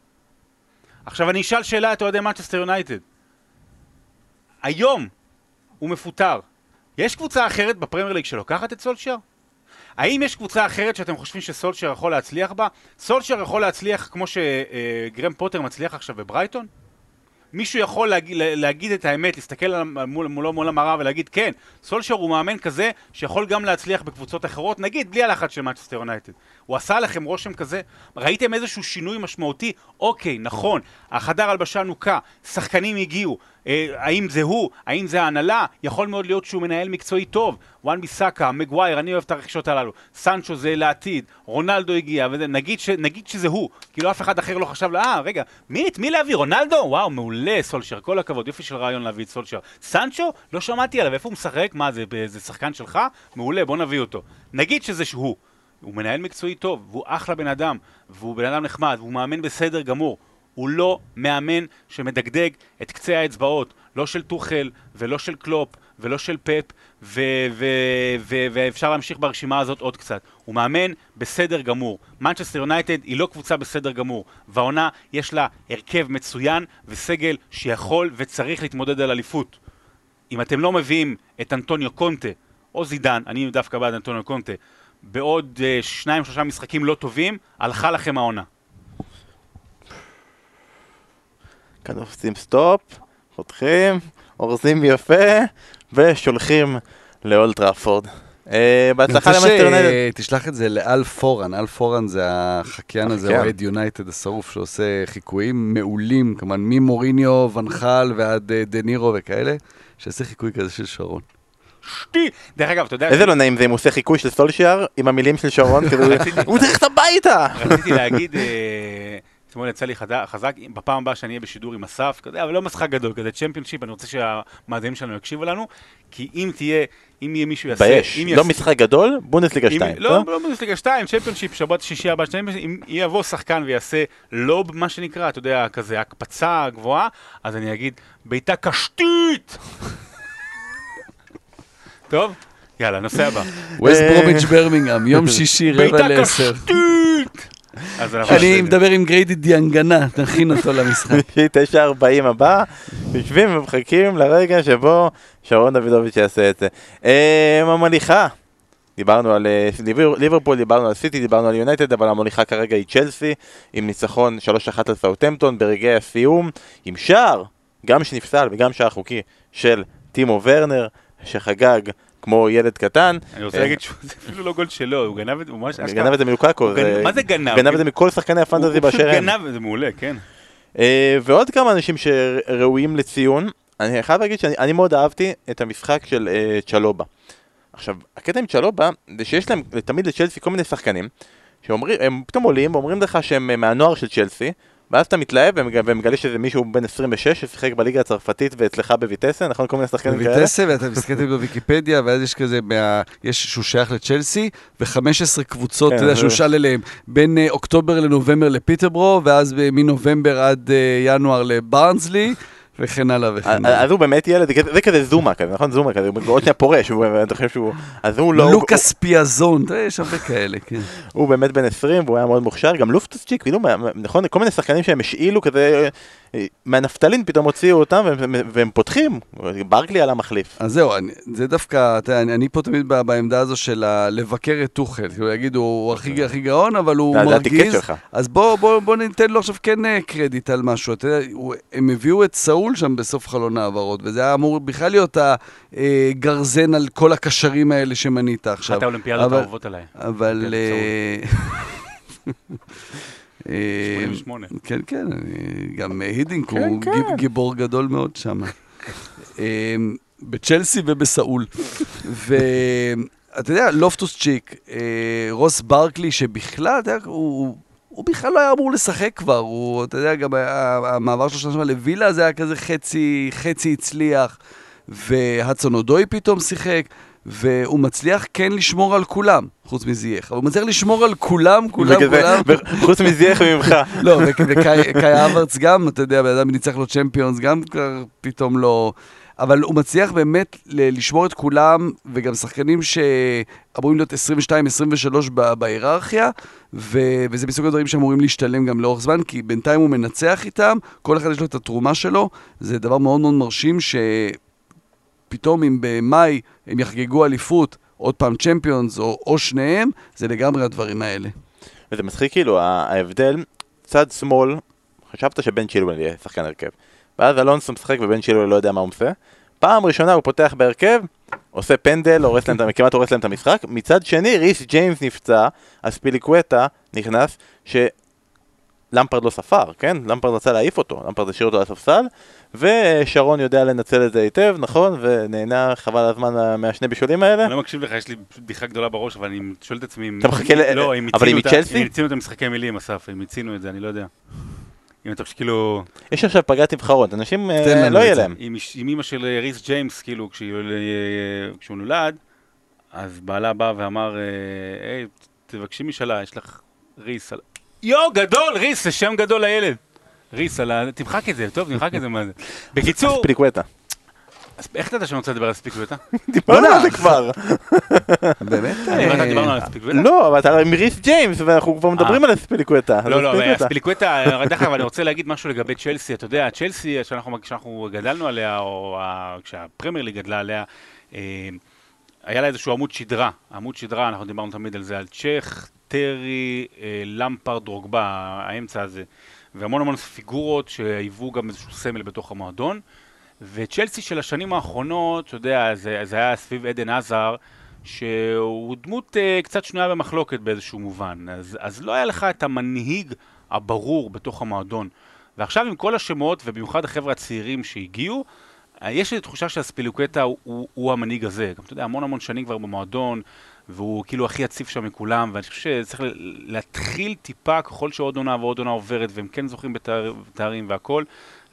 עכשיו אני אשאל שאלה את אוהדי מנצ'סטר יונייטד. היום, הוא מפוטר. יש קבוצה אחרת בפרמייר ליג שלוקחת את סולשייר? האם יש קבוצה אחרת שאתם חושבים שסולשייר יכול להצליח בה? סולשייר יכול להצליח כמו שגרם פוטר מצליח עכשיו בברייטון? מישהו יכול להגיד, להגיד את האמת, להסתכל מול, מולו מול המראה ולהגיד כן, סולשר הוא מאמן כזה שיכול גם להצליח בקבוצות אחרות, נגיד בלי הלחץ של מנצ'סטר יונייטד. הוא עשה לכם רושם כזה? ראיתם איזשהו שינוי משמעותי? אוקיי, נכון, החדר הלבשה נוקה, שחקנים הגיעו, אה, האם זה הוא? האם זה ההנהלה? יכול מאוד להיות שהוא מנהל מקצועי טוב. וואן ביסאקה, מגווייר, אני אוהב את הרכישות הללו. סנצ'ו זה לעתיד, רונלדו הגיע, ונגיד ש, נגיד שזה הוא. כאילו אף אחד אחר לא חשב, אה, רגע, מי, מי להביא? רונלדו? וואו, מעולה, סולשר, כל הכבוד, יופי של רעיון להביא את סולשר. סנצ'ו? לא שמעתי עליו, איפה הוא משחק? מה, זה, זה שחקן שלך? מעולה, בוא נביא אותו. נגיד שזה שהוא. הוא מנהל מקצועי טוב, והוא אחלה בן אדם, והוא בן אדם נחמד, והוא מאמן בסדר גמור. הוא לא מאמן שמדגדג את קצה האצבעות, לא של טוחל ולא של קלופ ולא של פפ, ו- ו- ו- ואפשר להמשיך ברשימה הזאת עוד קצת. הוא מאמן בסדר גמור. מנצ'סטר יונייטד היא לא קבוצה בסדר גמור, והעונה יש לה הרכב מצוין וסגל שיכול וצריך להתמודד על אליפות. אם אתם לא מביאים את אנטוניו קונטה או זידן, אני דווקא בעד אנטוניו קונטה, בעוד אה, שניים שלושה משחקים לא טובים, הלכה לכם העונה. כאן עושים stop, חותכים, אורזים יפה, ושולחים לאולד טראפורד. אה, בהצלחה למנצ'סטר יונייטד. תשלח את זה לאל פורן, אל פורן זה החקיין הזה, אוהד יונייטד השרוף שעושה חיקויים מעולים, כמובן ממוריניו, ואן חאל ועד אה, דה נירו וכאלה, שיעשה חיקוי כזה של שרון. שטי! דרך אגב, אתה יודע... איזה לא נעים זה אם הוא עושה חיקוי של סולשיאר עם המילים של שרון, כאילו, הוא צריך את הביתה! רציתי להגיד... אה, אתמול יצא לי חזק, בפעם הבאה שאני אהיה בשידור עם אסף, כזה, אבל לא משחק גדול, כזה צ'מפיונשיפ, אני רוצה שהמאזינים שלנו יקשיבו לנו, כי אם תהיה, אם יהיה מישהו יעשה... בייש, לא משחק גדול, בונדסליגה 2. לא, לא בונדסליגה 2, צ'מפיונשיפ, שבת שישי הבא, אם יבוא שחקן ויעשה לוב, מה שנקרא, אתה יודע, כזה הקפצה גבוהה, אז אני אגיד, בעיטה קשתית! טוב? יאללה, נושא הבא. ווסט ברומיץ' ברמינגהם, יום שישי, רבע לעשר. בעיטה! אני מדבר עם גריידי דיאנגנה, תכין אותו למשחק. 9.40 הבא, יושבים ומחכים לרגע שבו שרון דודוביץ' יעשה את זה. המוליכה, דיברנו על ליברפול, דיברנו על סיטי, דיברנו על יונייטד, אבל המוליכה כרגע היא צ'לסי, עם ניצחון 3-1 על סאוטמפטון ברגעי הסיום, עם שער, גם שנפסל וגם שער חוקי, של טימו ורנר, שחגג כמו ילד קטן. אני רוצה להגיד שזה אפילו לא גול שלו, הוא גנב את זה, הוא ממש... גנב את זה מלוקקו. מה זה גנב? גנב את זה מכל שחקני הפנטזי באשר הם. הוא פשוט גנב, זה מעולה, כן. ועוד כמה אנשים שראויים לציון. אני חייב להגיד שאני מאוד אהבתי את המשחק של צ'לובה. עכשיו, הקטע עם צ'לובה זה שיש להם תמיד לצ'לסי כל מיני שחקנים שהם פתאום עולים ואומרים לך שהם מהנוער של צ'לסי ואז אתה מתלהב ומגלה שזה מישהו בן 26 ששיחק בליגה הצרפתית ואצלך בביטסה, נכון? כל מיני שחקנים כאלה? בביטסה, ואתה מסתכל בוויקיפדיה, ואז יש כזה, יש שהוא שייך לצ'לסי, ו-15 קבוצות, אתה יודע, שהוא שאל אליהם, בין אוקטובר לנובמבר לפיטרברו, ואז מנובמבר עד ינואר לברנסלי. וכן הלאה וכן הלאה. אז הוא באמת ילד, זה כזה זומה כזה, נכון? זומה כזה, הוא עוד שנייה פורש, אתה חושב שהוא... אז הוא לא... לוקאס פיאזון, יש הרבה כאלה, כן. הוא באמת בן 20 והוא היה מאוד מוכשר, גם לופטוס צ'יק, כאילו, נכון? כל מיני שחקנים שהם השאילו כזה... מהנפטלין פתאום הוציאו אותם והם פותחים, ברקלי על המחליף. אז זהו, זה דווקא, אתה, אני, אני פה תמיד בעמדה הזו של לבקר את טוחל, כאילו יגידו, הוא הכי, הכי גאון, אבל הוא זה מרגיז. אז בוא, בוא, בוא ניתן לו עכשיו כן קרדיט על משהו. אתה יודע, הם הביאו את סאול שם בסוף חלון העברות, וזה היה אמור בכלל להיות הגרזן על כל הקשרים האלה שמנית עכשיו. אחת האולימפיאדות האהובות עליי. אבל... 88. כן, כן, גם הידינק הוא גיבור גדול מאוד שם. בצ'לסי ובסאול. אתה יודע, לופטוס צ'יק, אה, רוס ברקלי, שבכלל, אתה יודע, הוא, הוא, בכלל לא היה אמור לשחק כבר, הוא, אתה יודע, גם היה, המעבר שלו שנה שעברה לווילה זה היה כזה חצי, חצי הצליח, והדסון אודוי פתאום שיחק, והוא מצליח כן לשמור על כולם, חוץ מזייח, אבל הוא מצליח לשמור על כולם, כולם, בגלל זה- כולם. וחוץ מזייח ממך. לא, וק- וקאי קאי אברץ גם, אתה יודע, בן אדם ניצח לו צ'מפיונס, גם כבר פתאום לא... אבל הוא מצליח באמת לשמור את כולם, וגם שחקנים שאמורים להיות 22-23 ב- בהיררכיה, ו- וזה מסוג הדברים שאמורים להשתלם גם לאורך זמן, כי בינתיים הוא מנצח איתם, כל אחד יש לו את התרומה שלו, זה דבר מאוד מאוד מרשים, שפתאום אם במאי הם יחגגו אליפות, עוד פעם צ'מפיונס או, או שניהם, זה לגמרי הדברים האלה. וזה מצחיק כאילו, ההבדל, צד שמאל, חשבת שבן צ'ילואל יהיה שחקן הרכב. ואז אלונסו משחק ובן צ'ילואל לא יודע מה הוא עושה. פעם ראשונה הוא פותח בהרכב, עושה פנדל, הורס להם, כמעט הורס להם את המשחק. מצד שני, ריס ג'יימס נפצע, אז פיליקווטה נכנס, שלמפרד לא ספר, כן? למפרד רצה להעיף אותו, למפרד השאיר אותו על הספסל, ושרון יודע לנצל את זה היטב, נכון? ונהנה חבל הזמן מה- מהשני בישולים האלה. אני לא מקשיב לך, יש לי בדיחה גדולה בראש, אבל אני שואל את עצמי. אתה מחכה ל- לא, את? אם הצינו את המשחקי מילים, אסף, אם הצינו את זה, אני לא יודע. אם אתה חושב כאילו... יש עכשיו פגרת נבחרות, אנשים אה, לא יהיה. להם. עם אימא של אה, ריס ג'יימס, כאילו, אה, כשהוא נולד, אז בעלה בא ואמר, היי, תבקשי משאלה, יש לך ריס על... יואו, גדול, ריס, זה שם גדול לילד. ריס, על ה... תמחק את זה, טוב, תמחק את זה, מה זה. בקיצור, פיליקווטה. אז איך אתה יודע שאני רוצה לדבר על אספיליקווטה? דיברנו על זה כבר. באמת? אה, דיברנו על אספיליקווטה? לא, אבל אתה עם ריס ג'יימס, ואנחנו כבר מדברים על אספיליקווטה. לא, לא, אספיליקווטה, דרך אגב, אני רוצה להגיד משהו לגבי צ'לסי. אתה יודע, צ'לסי, שאנחנו שאנחנו גדלנו עליה, או כשהפרמייר ליג גדלה עליה, אה, היה לה איזשהו עמוד שדרה. עמוד שדרה, אנחנו דיברנו תמיד על זה, על צ'ך, טרי, אה, למפארד, דרוגבה, האמצע הזה. והמון המון פיגורות שהיוו גם איזשהו סמל בתוך המועדון. וצ'לסי של השנים האחרונות, אתה יודע, זה, זה היה סביב עדן עזר, שהוא דמות uh, קצת שנויה במחלוקת באיזשהו מובן. אז, אז לא היה לך את המנהיג הברור בתוך המועדון. ועכשיו עם כל השמות, ובמיוחד החבר'ה הצעירים שהגיעו, אה, יש לי תחושה שהספילוקטה הוא, הוא, הוא המנהיג הזה. גם אתה יודע, המון המון שנים כבר במועדון, והוא כאילו הכי יציב שם מכולם, ואני חושב שצריך להתחיל טיפה, ככל שעוד עונה ועוד עונה עוברת, והם כן בתאר- בתארים והכל,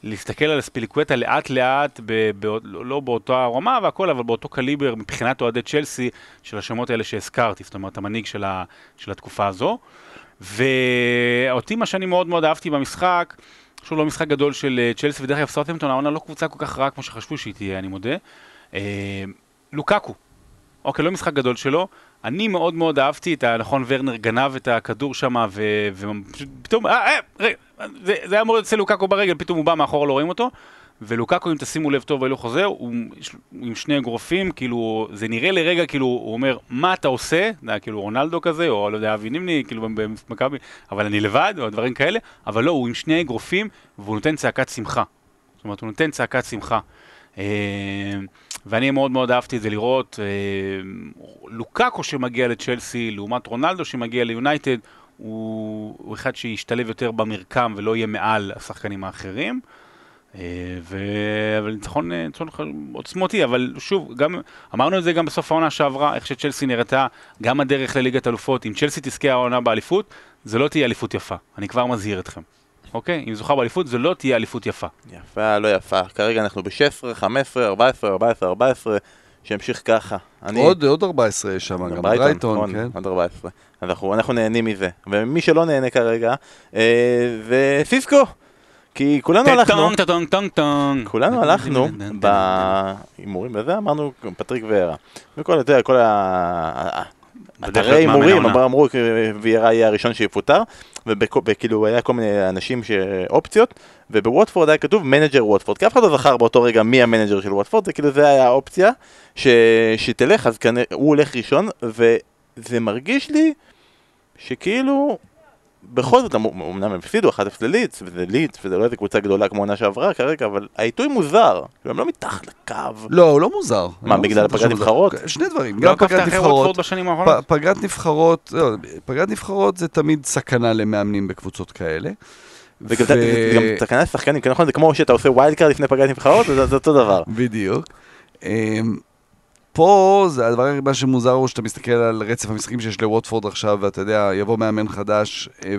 להסתכל על הספיליקווטה לאט לאט, ב, ב, לא, לא באותה רמה והכל, אבל באותו קליבר מבחינת אוהדי צ'לסי של השמות האלה שהזכרתי, זאת אומרת המנהיג של, ה, של התקופה הזו. ואותי מה שאני מאוד מאוד אהבתי במשחק, שהוא לא משחק גדול של אה, צ'לסי, ודרך אגב סאוטהמפטון העונה לא קבוצה כל כך רעה כמו שחשבו שהיא תהיה, אני מודה. אה, לוקקו, אוקיי, לא משחק גדול שלו. אני מאוד מאוד אהבתי את ה... נכון, ורנר גנב את הכדור שם, ופתאום, אה, אה, רגע, זה, זה היה אמור להיות אצל לוקקו ברגל, פתאום הוא בא מאחורה, לא רואים אותו. ולוקקו, אם תשימו לב טוב ולא חוזר, הוא עם שני אגרופים, כאילו, זה נראה לרגע, כאילו, הוא אומר, מה אתה עושה? זה היה כאילו רונלדו כזה, או לא יודע, אבי נימני, כאילו, במכבי, אבל אני לבד, או דברים כאלה, אבל לא, הוא עם שני אגרופים, והוא נותן צעקת שמחה. זאת אומרת, הוא נותן צעקת שמחה. ואני מאוד מאוד אהבתי את זה לראות. אה, לוקאקו שמגיע לצ'לסי, לעומת רונלדו שמגיע ליונייטד, הוא, הוא אחד שישתלב יותר במרקם ולא יהיה מעל השחקנים האחרים. אה, ו- אבל ניצחון אה, ניצחון עוצמותי, אבל שוב, גם, אמרנו את זה גם בסוף העונה שעברה, איך שצ'לסי נראתה, גם הדרך לליגת אלופות, אם צ'לסי תזכה העונה באליפות, זה לא תהיה אליפות יפה, אני כבר מזהיר אתכם, אוקיי? אם זוכה באליפות, זה לא תהיה אליפות יפה. יפה, לא יפה. כרגע אנחנו ב-16, 15, 14, 14, 14, שימשיך ככה. אני- עוד עוד 14 יש שם, גם ברייטון, נכון, כן. עוד 14. אז אנחנו, אנחנו נהנים מזה. ומי שלא נהנה כרגע, אה, זה סיסקו. כי כולנו הלכנו, טונג טונג טונג טונג. כולנו הלכנו בהימורים וזה, אמרנו פטריק ויארה. וכל, אתה יודע, כל ה... אתרי הימורים. אמרו ויארה יהיה הראשון שיפוטר, וכאילו היה כל מיני אנשים שאופציות, ובווטפורד היה כתוב manager ווטפורד, כי אף אחד לא זכר באותו רגע מי ה manager של ווטפורד, זה כאילו זה היה האופציה ש... שתלך, אז כנראה הוא הולך ראשון, וזה מרגיש לי שכאילו, בכל זאת, אמ- אמנם הם הפסידו 1-0 ללידס, וזה לידס, וזה לא איזה קבוצה גדולה כמו עונה שעברה כרגע, אבל העיתוי מוזר, הם לא מתחת לקו. לא, הוא לא מוזר. מה, לא בגלל מוזר, פגרת פשוט נבחרות? מוזר. שני דברים, לא גם פגרת נבחרות. פגרת נבחרות, לא, פגרת נבחרות זה תמיד סכנה למאמנים בקבוצות כאלה. וגם ו- סכנה לשחקנים, כן נכון? זה כמו שאתה עושה wild card לפני פגרת נבחרות, זה זה אותו דבר. בדיוק. פה, זה הדבר מה שמוזר הוא שאתה מסתכל על רצף המשחקים שיש לווטפורד עכשיו, ואתה יודע, יבוא מאמן חדש, אה,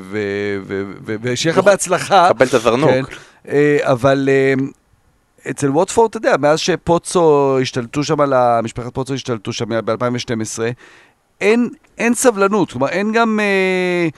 ושיהיה לך בהצלחה. קבל את הזרנוק. כן, אה, אבל אה, אצל ווטפורד, אתה יודע, מאז שפוצו השתלטו שם. משפחת פוצו השתלטו שם ב-2012, אין, אין סבלנות, כלומר אין גם... אה,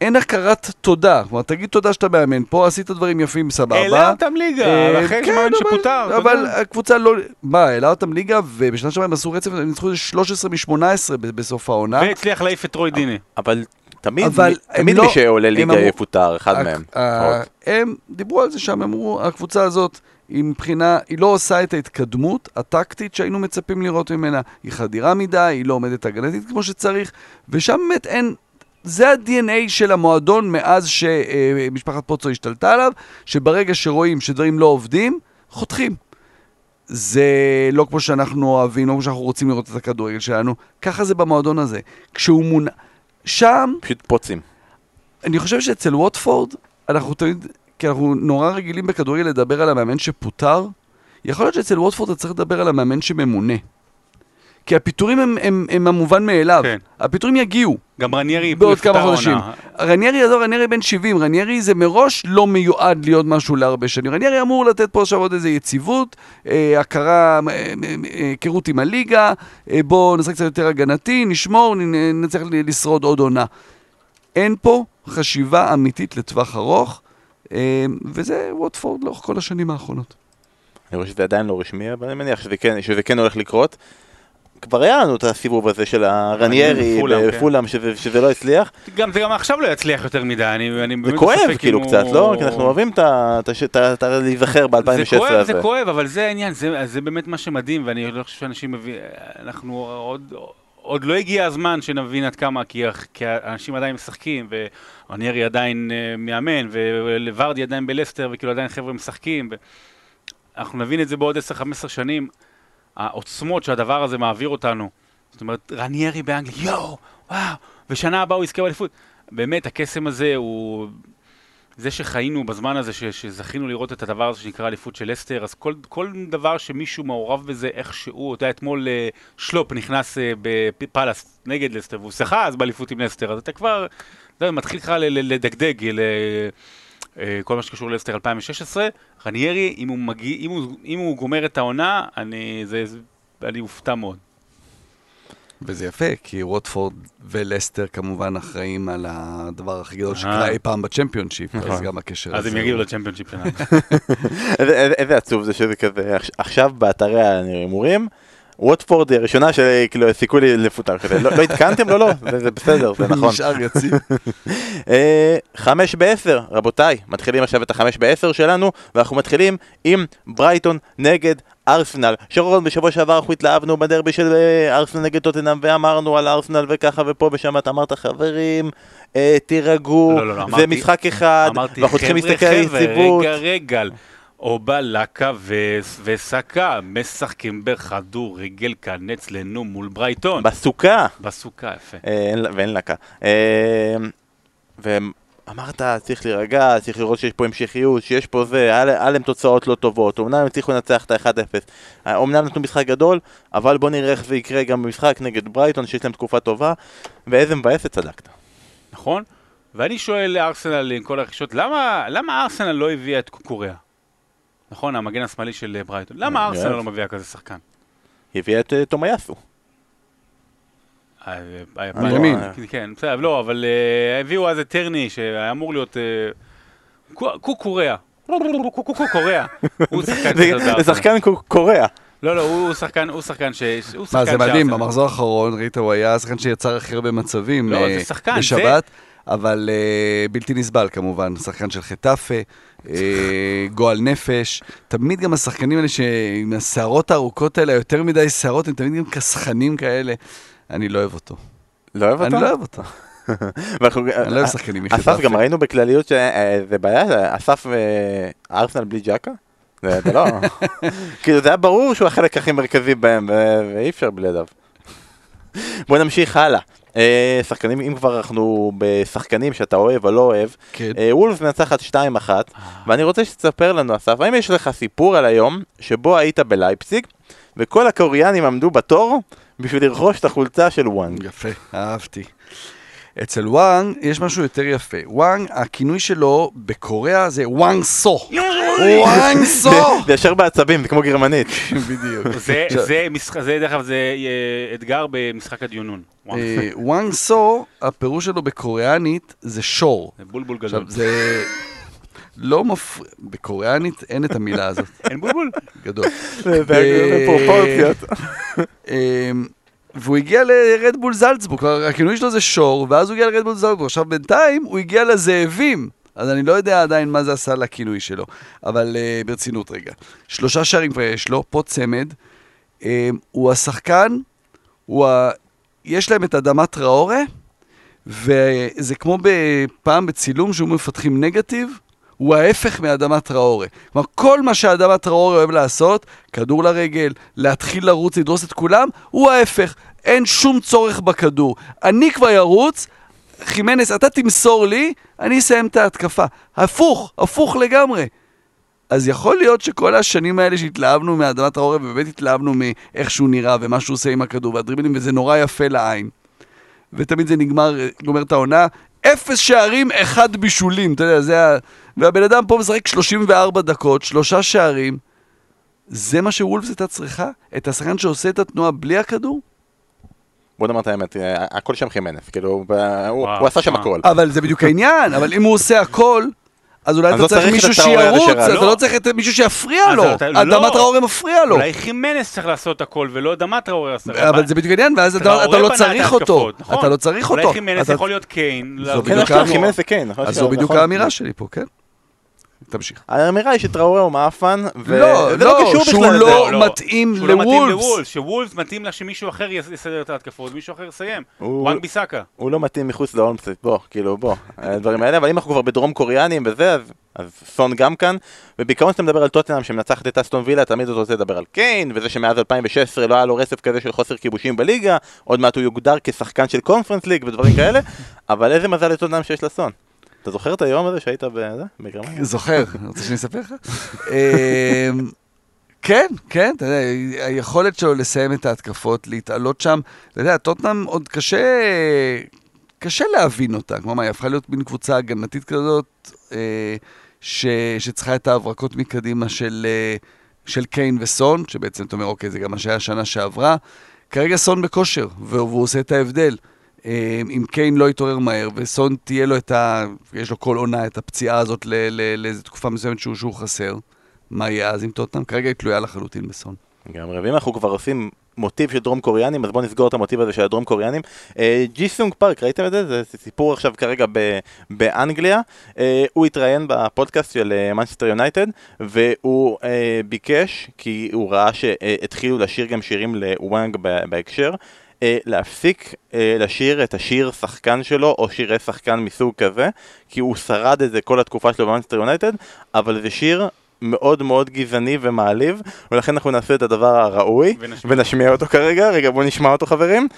אין הכרת תודה, כלומר תגיד תודה שאתה מאמן, פה עשית דברים יפים, סבבה. העלה אותם ליגה, אה, אחרי כן, אבל- שפוטר. אבל יודע. הקבוצה לא... מה, העלה אותם ליגה, ובשנה שעברה הם עשו רצף, הם ניצחו איזה 13 מ-18 בסוף העונה. והצליח להעיף את רוי דינה. אבל תמיד, אבל תמיד לא- מי שעולה ליגה אמרו- יפוטר, אחד הק- מהם. ה- עוד. הם דיברו על זה שם, אמרו, הקבוצה הזאת, היא מבחינה, היא לא עושה את ההתקדמות הטקטית שהיינו מצפים לראות ממנה. היא חדירה מדי, היא לא עומדת הגנתית כמו שצריך, ושם באמת אין... זה ה-DNA של המועדון מאז שמשפחת פוצו השתלטה עליו, שברגע שרואים שדברים לא עובדים, חותכים. זה לא כמו שאנחנו אוהבים, לא כמו שאנחנו רוצים לראות את הכדורגל שלנו, ככה זה במועדון הזה. כשהוא מונע... שם פשוט פוצים. אני חושב שאצל ווטפורד, אנחנו תמיד, כי אנחנו נורא רגילים בכדורגל לדבר על המאמן שפוטר, יכול להיות שאצל ווטפורד אתה צריך לדבר על המאמן שממונה. כי הפיטורים הם, הם, הם המובן מאליו. כן. הפיטורים יגיעו גם רניירי בעוד כמה חודשים. העונה. רניירי, עזוב, רניירי בן 70, רניירי זה מראש לא מיועד להיות משהו להרבה שנים. רניירי אמור לתת פה עכשיו עוד איזה יציבות, אה, הכרה, אה, אה, אה, היכרות עם הליגה, אה, בואו נשחק קצת יותר הגנתי, נשמור, נצליח לשרוד עוד עונה. אין פה חשיבה אמיתית לטווח ארוך, אה, וזה ווטפורד לאורך כל השנים האחרונות. אני רואה שזה עדיין לא רשמי, אבל אני מניח שזה כן, שזה כן הולך לקרות. כבר היה לנו את הסיבוב הזה של הרניירי כן. בפולאם, שזה, לא הצליח. גם זה גם עכשיו לא יצליח יותר מדי, אני זה באמת כואב בספק כאילו אם קצת, הוא- לא? כי אנחנו אוהבים את ה... להיזכר ב-2016 זה כואב, הזה. זה כואב, אבל זה העניין, זה, זה באמת מה שמדהים, ואני לא חושב שאנשים מבינים, אנחנו עוד, עוד לא הגיע הזמן שנבין עד כמה, כי, כי האנשים עדיין משחקים, ורניירי עדיין אה, מאמן, ולוורדי עדיין בלסטר, וכאילו עדיין חבר'ה משחקים, ו... אנחנו נבין את זה בעוד 10-15 שנים, העוצמות שהדבר הזה מעביר אותנו. זאת אומרת, רניירי באנגליה, יואו, וואו, ושנה הבאה הוא יזכה באליפות. באמת, הקסם הזה הוא... זה שחיינו בזמן הזה, ש, שזכינו לראות את הדבר הזה שנקרא אליפות של לסטר, אז כל, כל דבר שמישהו מעורב בזה איכשהו, אתה יודע, אתמול אה, שלופ נכנס אה, בפאלאס נגד לסטר, והוא שיחה אז באליפות עם לסטר, אז אתה כבר, אתה יודע, מתחיל לך לדגדג ל- כל מה שקשור ללסטר 2016. רניירי, אם הוא, מגיע, אם הוא, אם הוא גומר את העונה, אני, זה, אני אופתע מאוד. וזה יפה, כי ווטפורד ולסטר כמובן אחראים על הדבר הכי גדול אה. שקרה אי פעם בצ'מפיונשיפ, אז נכון. גם הקשר אז הזה. הם הוא- יגיעו לצ'מפיונשיפ שלנו. איזה- עצוב זה שזה כזה, עכש- עכשיו באתרי ההימורים, ווטפורד היא הראשונה שכאילו סיכוי לי לפוטר כזה, לא לא עדכנתם? לא, לא, זה זה בסדר, זה נכון. נשאר יציב. אה, חמש בעשר, רבותיי, מתחילים עכשיו את החמש בעשר שלנו, ואנחנו מתחילים עם ברייטון נגד ארסנל. שרון, בשבוע שעבר אנחנו התלהבנו בדרבי של אה, ארסנל נגד טוטנאם, ואמרנו על ארסנל וככה ופה ושם, אתה אמרת חברים, אה, תירגעו, לא, לא, לא, זה אמרתי- משחק אחד, אמרתי, ואנחנו צריכים חבר'ה, להסתכל על חבר'ה, יציבות. רגע, רגע. אובלקה ו- וסקה משחקים בכדורגל כאן אצלנו מול ברייטון. בסוכה. בסוכה, יפה. אה, אין ואין לקה. אה, ואמרת, צריך להירגע, צריך לראות שיש פה המשכיות, שיש פה זה, היה לה- היה להם תוצאות לא טובות, אמנם הם הצליחו לנצח את ה-1-0, אמנם נתנו משחק גדול, אבל בוא נראה איך זה יקרה גם במשחק נגד ברייטון, שיש להם תקופה טובה, ואיזה מבאסת צדקת. נכון? ואני שואל לארסנל עם כל הרכישות, למה, למה ארסנל לא הביאה את קוקוריאה? נכון, המגן השמאלי של אה, ברייטון. למה ארסנל. לא מביאה כזה שחקן? היא הביאה את אה, תומאיאסו. אה, אה, אני ימין. לא- כן, בסדר, לא, אבל אה, הביאו אז את טרני, שהיה אמור להיות... אה, קו- קוקוריאה. קוקוריאה. הוא שחקן זה- שחקן קו- קוריאה. לא, לא, הוא שחקן, הוא שחקן ש... מה, זה מדהים, במחזור האחרון, ראית, הוא היה השחקן שיצר הכי הרבה מצבים לא, אה, זה שחקן, בשבת, אבל אה, בלתי נסבל כמובן, שחקן של חטאפה, אה, גועל נפש, תמיד גם השחקנים האלה שעם השערות הארוכות האלה, יותר מדי שערות, הם תמיד גם כסחנים כאלה. אני לא אוהב אותו. לא אוהב אותו? אני לא אוהב אותו. אני לא אוהב שחקנים מחטאפה. אסף, גם ראינו בכלליות שזה בעיה, אסף וארסנל בלי ג'קה? זה לא... כאילו זה היה ברור שהוא החלק הכי מרכזי בהם, ואי אפשר בלעדיו. בוא נמשיך הלאה. אה, שחקנים, אם כבר אנחנו בשחקנים שאתה אוהב או לא אוהב, כן. אה, וולף מנצחת 2-1, ואני רוצה שתספר לנו, אסף, האם יש לך סיפור על היום שבו היית בלייפציג, וכל הקוריאנים עמדו בתור בשביל לרכוש את החולצה של וואנג? יפה, אהבתי. אצל וואנג יש משהו יותר יפה. וואנג, הכינוי שלו בקוריאה זה וואנג סו. וואנג סו! זה ישר בעצבים, זה כמו גרמנית. בדיוק. זה, זה, משחק, זה דרך אגב, זה אה, אתגר במשחק הדיונון. וואו, אה, סו, הפירוש שלו בקוריאנית זה שור. זה בולבול גדול. זה לא מפריע, בקוריאנית אין את המילה הזאת, אין בולבול? גדול. זה בפרופורציות. והוא הגיע לרדבול זלצבורג, הכינוי שלו זה שור, ואז הוא הגיע לרדבול זלצבורג. עכשיו בינתיים הוא הגיע לזאבים, אז אני לא יודע עדיין מה זה עשה לכינוי שלו, אבל uh, ברצינות רגע. שלושה שערים כבר יש לו, פה צמד. Um, הוא השחקן, הוא ה... יש להם את אדמת טראורה, וזה כמו פעם בצילום שהיו מפתחים נגטיב, הוא ההפך מאדמת טראורה. כלומר, כל מה שאדמת טראורה אוהב לעשות, כדור לרגל, להתחיל לרוץ, לדרוס את כולם, הוא ההפך. אין שום צורך בכדור. אני כבר ירוץ, חימנס, אתה תמסור לי, אני אסיים את ההתקפה. הפוך, הפוך לגמרי. אז יכול להיות שכל השנים האלה שהתלהבנו מאדמת טראורה, ובאמת התלהבנו מאיך שהוא נראה ומה שהוא עושה עם הכדור והדריבלים, וזה נורא יפה לעין. ותמיד זה נגמר, גומר את העונה, אפס שערים, אחד בישולים, אתה יודע, זה ה... והבן אדם פה משחק 34 דקות, שלושה שערים. זה מה שוולפס הייתה צריכה? את השחקן שעושה את התנועה בלי הכדור? בוא נאמר את האמת, אה, הכל שם חימנף, כאילו, הוא הוא עשה שם. הכל. אבל זה בדיוק העניין, אבל אם הוא עושה הכל, אז אולי אז אתה לא צריך מישהו שירוץ. אתה לא. לא צריך את מישהו שיפריע לו. אתה- לא. אדמת טראורה מפריע לו. אולי חימנס צריך לעשות הכל, ולא דמת ראורי עשה. אבל זה בדיוק העניין, ואז אתה טראורה אתה לא צריך אותו. נכון. אתה לא צריך אותו. אולי חימנס אתה- יכול להיות קיין. זו בדיוק זה. נכון אז ש- זו בדיוק נכון. האמירה שלי פה, כן? תמשיך. האמירה היא שטראורה הוא מאפן, וזה לא, לא לא, קשור שהוא בכלל. לא. מתאים שהוא לא מתאים לוולפס. שוולפס מתאים לה שמישהו אחר יס- יסדר את ההתקפות, מישהו אחר יסיים. הוא- וואן ביסאקה. הוא לא מתאים מחוץ לאולמסט, בוא, כאילו, בוא, הדברים האלה, אבל אם אנחנו כבר בדרום קוריאנים וזה, אז, אז סון גם כאן, ובעיקרון כשאתה מדבר על טוטנאם שמנצחת את אסטון וילה, תמיד אתה רוצה לדבר על קיין, וזה שמאז 2016 לא היה לו רצף כזה של חוסר כיבושים בליגה, עוד מעט הוא יוגדר כשחקן של קונפרנס ליג ודברים כאלה, אבל איזה מזל לטוטנאם שיש לסון. אתה זוכר את היום הזה שהיית? בגרמניה? זוכר, רוצה שאני אספר לך? אמ, כן, כן, אתה יודע, היכולת שלו לסיים את ההתקפות, להתעלות שם, אתה יודע, טוטנאם עוד קשה, קשה להבין אותה, כמו מה, היא הפכה להיות מין קבוצה הגנתית כזאת, אה, ש, שצריכה את ההברקות מקדימה של, אה, של קיין וסון, שבעצם אתה אומר, אוקיי, זה גם מה שהיה שנה שעברה. כרגע סון בכושר, והוא עושה את ההבדל. אה, אם קיין לא יתעורר מהר, וסון תהיה לו את ה... יש לו כל עונה את הפציעה הזאת לאיזו תקופה מסוימת שהוא, שהוא חסר, מה יהיה אז עם טוטנאם? כרגע היא תלויה לחלוטין בסון. לגמרי, ואם אנחנו כבר עושים מוטיב של דרום קוריאנים, אז בואו נסגור את המוטיב הזה של הדרום קוריאנים. אה, ג'י סונג פארק, ראיתם את זה? זה סיפור עכשיו כרגע ב- באנגליה. אה, הוא התראיין בפודקאסט של מנצ'סטר יונייטד, והוא אה, ביקש, כי הוא ראה שהתחילו לשיר גם שירים לוואנג בהקשר. אה, להפסיק אה, לשיר את השיר שחקן שלו או שירי שחקן מסוג כזה כי הוא שרד את זה כל התקופה שלו במאנסטר יונייטד אבל זה שיר מאוד מאוד גזעני ומעליב ולכן אנחנו נעשה את הדבר הראוי ונשמיע. ונשמיע אותו כרגע רגע בואו נשמע אותו חברים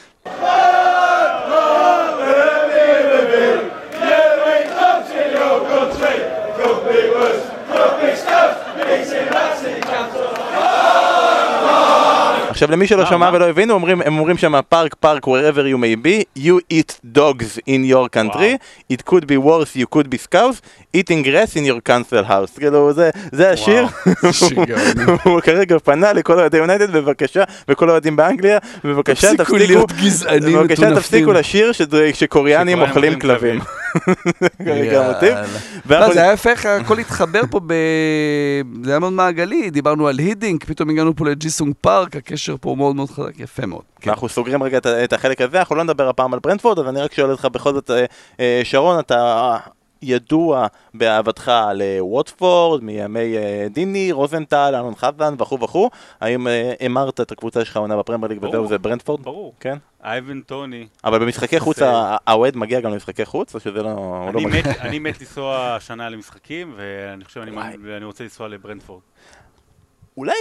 עכשיו למי שלא מה, שמע? ולא הבינו, אומרים, הם אומרים שם פארק פארק wherever you may be, you eat dogs in your country, it could be worse, you could be scouse, eating grass in your council house. כאילו זה, זה השיר, הוא כרגע פנה לכל אוהדי יונייטד בבקשה, וכל האוהדים באנגליה, בבקשה תפסיקו בבקשה. תפסיקו לשיר שקוריאנים אוכלים כלבים. לא, זה היה יפה איך הכל התחבר פה. זה היה מאוד מעגלי, דיברנו על הידינק, פתאום הגענו פה לג'יסונג פארק, הקשר פה מאוד מאוד חזק, יפה מאוד. כן. אנחנו סוגרים רגע את, את החלק הזה, אנחנו לא נדבר הפעם על ברנטפורד, אז אני רק שואל אותך בכל זאת, אה, אה, שרון, אתה ידוע באהבתך לווטפורד, מימי אה, דיני, רוזנטל, אלון חזן וכו' וכו', האם המרת את הקבוצה שלך עונה בפרמייר ליג וזהו. זה ברנטפורד? ברור. כן. אייבן טוני. אבל במשחקי חוץ האוהד מגיע גם למשחקי חוץ, או שזה לא... לא אני? מת- לנסוע השנה למשחקים, ואני חושב, אני- רוצה לנסוע לברנדפורד. אולי.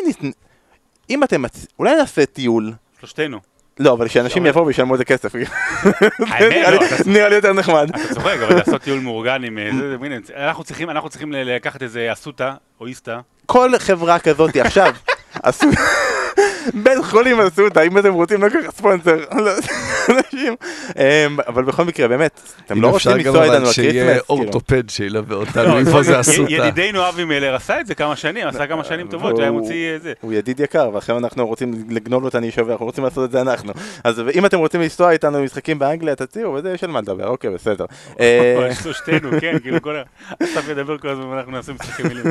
אם אתם... אולי נעשה טיול, שלושתנו. לא, אבל שאנשים יבואו וישלמו את הכסף. נראה לי- לא, נראה לי יותר נחמד. אתה צוחק, אבל לעשות טיול מאורגן עם... אה, אנחנו צריכים- לקחת איזה אסותא או איסתא. כל חברה כזאת עכשיו. בית חולים אותה, אם אתם רוצים לקחת ספונסר, לא, אנשים, אמ, אבל בכל מקרה, באמת, אתם לא רוצים לנסוע איתנו אבל שיהיה לקריסמס, כאילו. אורתופד שילווה אותנו, איפה זה אסותא. ידידנו אבי מלר עשה את זה כמה שנים, עשה כמה שנים טובות, הוא היה והוא- מוציא אה, זה. הוא ידיד יקר, ועכשיו אנחנו רוצים לגנוב לו את הנישה ואנחנו רוצים לעשות את זה אנחנו. אז אם אתם רוצים לנסוע איתנו למשחקים באנגליה, תציעו, וזה יש על מה לדבר, אוקיי, בסדר. אה, יש לו שתינו, כן, כאילו כל ה... אסף ידבר כל הזמן ואנחנו נעשה משחקי מילים.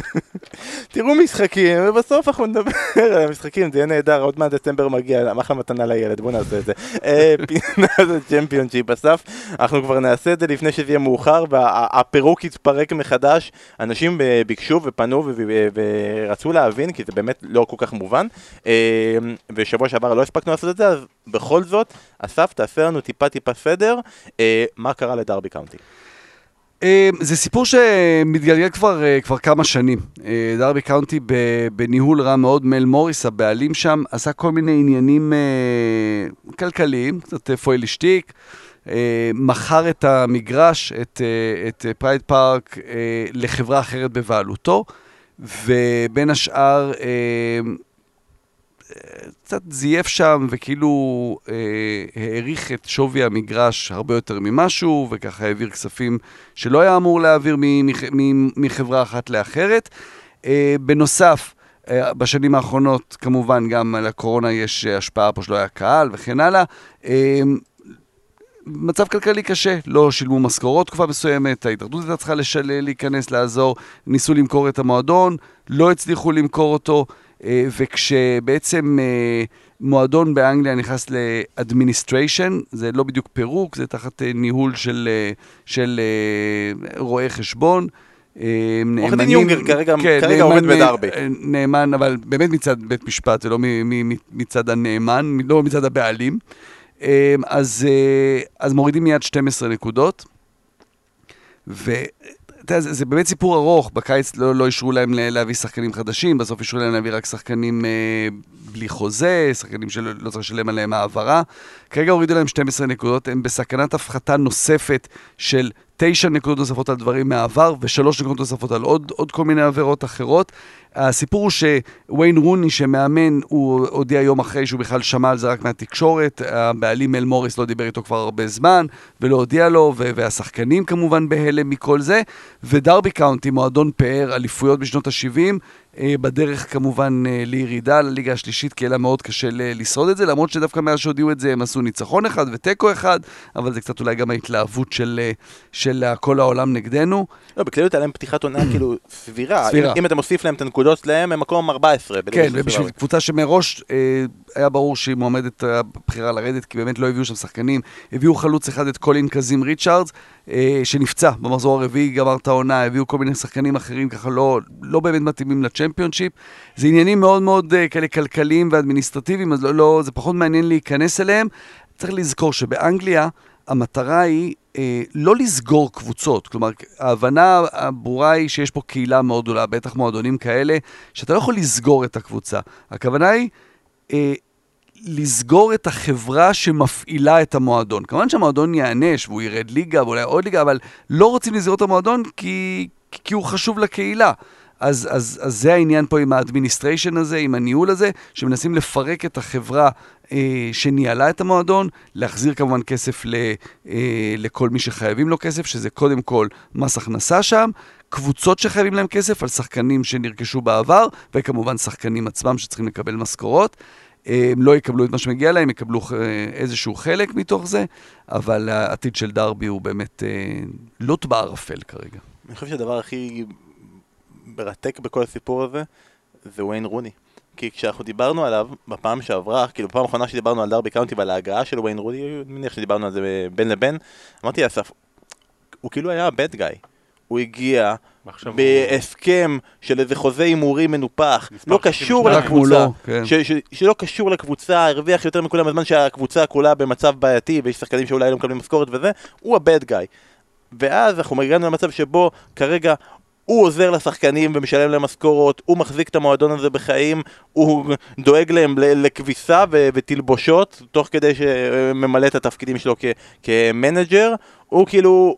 תראו משחקים, ובסוף אנחנו נדבר על המשחקים, זה יהיה נהדר, עוד מעט דצמבר מגיע, אחלה מתנה לילד, בואו נעשה את זה. אה, פינה זה צ'מפיונשיפ, אסף, אנחנו כבר נעשה את זה לפני שזה יהיה מאוחר, והפירוק יתפרק מחדש. אנשים אה, ביקשו ופנו ורצו להבין, כי זה באמת לא כל כך מובן, אה, ושבוע שעבר לא הספקנו לעשות את זה, אז בכל זאת, אסף, תעשה לנו טיפה טיפה סדר, אה, מה קרה לדרבי קאונטי. אה, זה סיפור שמתגלגל כבר, אה, כבר כמה שנים. אה, דרבי קאונטי בניהול רע מאוד, מל מוריס, הבעלים שם, עשה כל מיני עניינים אה, כלכליים, קצת פוילע שטיק, אה, מכר את המגרש, את, את פרייד פארק, לחברה אחרת בבעלותו, ובין השאר... קצת זייף שם וכאילו אה, העריך את שווי המגרש הרבה יותר ממשהו, וככה העביר כספים שלא היה אמור להעביר מחברה אחת לאחרת. אה, בנוסף, אה, בשנים האחרונות כמובן גם על הקורונה יש השפעה פה שלא היה קהל וכן הלאה. אה, מצב כלכלי קשה, לא שילמו משכורות תקופה מסוימת, ההתאחדות הייתה צריכה לשל... להיכנס, לעזור, ניסו למכור את המועדון, לא הצליחו למכור אותו, וכשבעצם אה, מועדון באנגליה נכנס לאדמיניסטריישן, זה לא בדיוק פירוק, זה תחת אה, ניהול של, אה, של אה, רואי חשבון. אה, עורך דין יונגר כרגע- כן, כרגע עובד נאמן, בדרבי. אה, נאמן, אבל באמת מצד בית משפט, לא מ- מצד הנאמן, לא מצד הבעלים. אה, אז, אה, אז מורידים מיד 12 נקודות, ואתה יודע, זה, זה באמת סיפור ארוך, בקיץ לא, לא אישרו להם להביא שחקנים חדשים, בסוף אישרו להם להביא רק שחקנים אה, בלי חוזה, שחקנים שלא לא צריך לשלם עליהם העברה. כרגע הורידו להם 12 נקודות, הם בסכנת הפחתה נוספת של 9 נקודות נוספות על דברים מהעבר ושלוש נקודות נוספות על עוד, עוד כל מיני עבירות אחרות. הסיפור הוא שוויין רוני שמאמן, הוא הודיע יום אחרי שהוא בכלל שמע על זה רק מהתקשורת, הבעלים אל מוריס לא דיבר איתו כבר הרבה זמן, ולא הודיע לו, והשחקנים כמובן בהלם מכל זה, ודרבי קאונטי, מועדון פאר, אליפויות בשנות ה-70, בדרך כמובן אה, לירידה לליגה השלישית, כי היה מאוד קשה לשרוד את זה, למרות שדווקא מאז שהודיעו את זה הם עשו ניצחון אחד ותיקו אחד, אבל זה קצת אולי גם ההתלהבות של, אה, של אה, כל העולם נגדנו. לא, בכלליות היה להם פתיחת עונה כאילו סבירה. סבירה. אם- אם אתה מוסיף להם את הנקודות שלהם, הם מקום 14. בליגה כן, ובשביל. קבוצה שמראש אה, היה ברור שהיא מועמדת אה, בחירה לרדת, כי באמת לא הביאו שם שחקנים. הביאו חלוץ אחד, את קולין קזים ריצ'ארדס, אה, שנפצע במחזור הרביעי, גמר את העונה, הביאו כל מיני שחקנים אחרים, ככה לא, לא באמת מתאימים לצ'מפיונשיפ. זה עניינים מאוד מאוד אה, כאלה כלכליים ואדמיניסטרטיביים, אז לא, לא, זה פחות מעניין להיכנס אליהם. צריך לזכור שבאנגליה המטרה היא אה, לא לסגור קבוצות. כלומר, ההבנה הברורה היא שיש פה קהילה מאוד גדולה, בטח מועדונים כאלה, שאתה לא יכול לסגור את הקבוצה. הכוונה היא אה, לסגור את החברה שמפעילה את המועדון. כמובן שהמועדון ייענש והוא ירד ליגה ואולי עוד ליגה, אבל לא רוצים לסגור את המועדון כי, כי הוא חשוב לקהילה. אז, אז, אז זה העניין פה עם ה administration הזה, עם הניהול הזה, שמנסים לפרק את החברה אה, שניהלה את המועדון, להחזיר כמובן כסף ל, אה, לכל מי שחייבים לו כסף, שזה קודם כל מס הכנסה שם, קבוצות שחייבים להם כסף על שחקנים שנרכשו בעבר, וכמובן שחקנים עצמם שצריכים לקבל משכורות. אה, הם לא יקבלו את מה שמגיע להם, יקבלו אה, איזשהו חלק מתוך זה, אבל העתיד של דרבי הוא באמת אה, לוט בערפל כרגע. אני חושב שהדבר הכי מרתק בכל הסיפור הזה, זה וויין רוני. כי כשאנחנו דיברנו עליו בפעם שעברה, כאילו בפעם האחרונה שדיברנו על דרבי קאונטי ועל ההגעה של וויין רוני, אני מניח שדיברנו על זה בין לבין, אמרתי לאסף, הוא כאילו היה הבד גאי. הוא הגיע בהסכם של איזה חוזה הימורים מנופח, לא קשור 52. רק לקבוצה, מולו, כן. ש- ש- שלא קשור לקבוצה, הרוויח יותר מכולם בזמן שהקבוצה כולה במצב בעייתי ויש שחקנים שאולי לא מקבלים משכורת וזה, הוא הבד גאי. ואז אנחנו הגענו למצב שבו כרגע הוא עוזר לשחקנים ומשלם להם משכורות, הוא מחזיק את המועדון הזה בחיים, הוא דואג להם לכביסה ותלבושות, תוך כדי שממלא את התפקידים שלו כ manager, הוא כאילו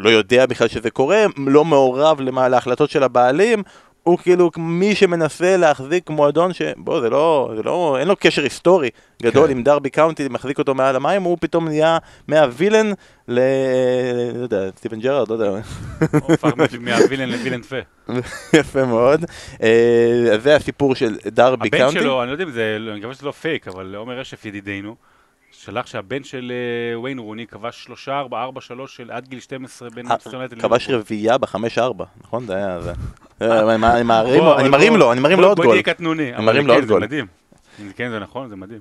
לא יודע בכלל שזה קורה, לא מעורב להחלטות של הבעלים, הוא כאילו מי שמנסה להחזיק מועדון ש... בוא, זה לא, זה לא, אין לו קשר היסטורי גדול כן. עם דרבי קאונטי, מחזיק אותו מעל המים, הוא פתאום נהיה מה villain ל... לא יודע, סטיבן ג'רארד, לא יודע. הוא הפך מה villain ל villain פה. יפה מאוד. אה, אז זה הסיפור של דרבי הבן קאונטי. שלו, אני לא יודע אם זה, אני מקווה שזה לא פייק, אבל עומר רשף ידידנו, שלח שהבן של אה, וויין רוני כבש שלושה, ארבע, ארבע, שלוש של עד גיל 12 בין אה, מנצ'סטר יונייטד כבש. רביעייה בחמש ארבע, נכון? זה היה זה. אה, אני אני מרים בוא, לו- אני בוא- מרים לו, אני בוא- עוד בוא גול. תהיה קטנוני. אבל מרים לו כן, עוד גול. זה מדהים. כן, זה נכון, זה מדהים.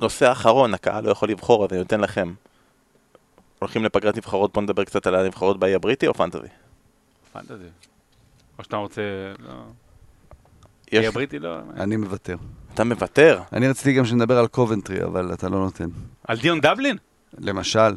נושא אחרון, הקהל לא יכול לבחור, אז אני נותן לכם. הולכים לפגרת נבחרות, בוא נדבר קצת על הנבחרות באי הבריטי או פנטזי? פנטזי. או שאתה רוצה... לא. הבריטי לא... אני מוותר. אתה מוותר. אני רציתי גם שנדבר על קובנטרי, אבל אתה לא נותן. על דיון דבלין? למשל.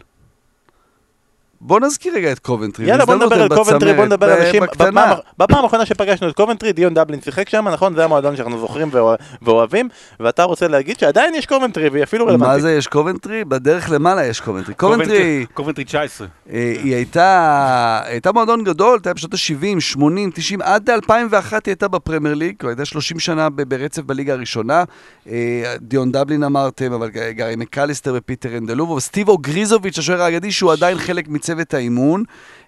בוא נזכיר רגע את קובנטרי. יאללה בוא נדבר על קובנטרי, בוא נדבר על אנשים. בקטנה. בפעם- האחרונה שפגשנו את קובנטרי, דיון דבלין שיחק שם, נכון? זה המועדון שאנחנו זוכרים ואוה- ואוהבים, ואתה רוצה להגיד שעדיין יש קובנטרי והיא אפילו מה רלוונטית. זה יש קובנטרי? בדרך למעלה יש קובנטרי. קובנטרי, קובנטרי 19. אה, היא הייתה, הייתה מועדון גדול, הייתה בשנות ה-70, 80, 90, עד 2001 היא הייתה בפרמייר ליג, הייתה 30 שנה ברצף בליגה הראשונה. אה, דיון דבלין אמרתם, אבל ג- גארי מקליסטר ופיטר אנדלובו, וסטיב אוגריזוביץ', השוער האגדי, שהוא עדיין חלק מצוות האימון.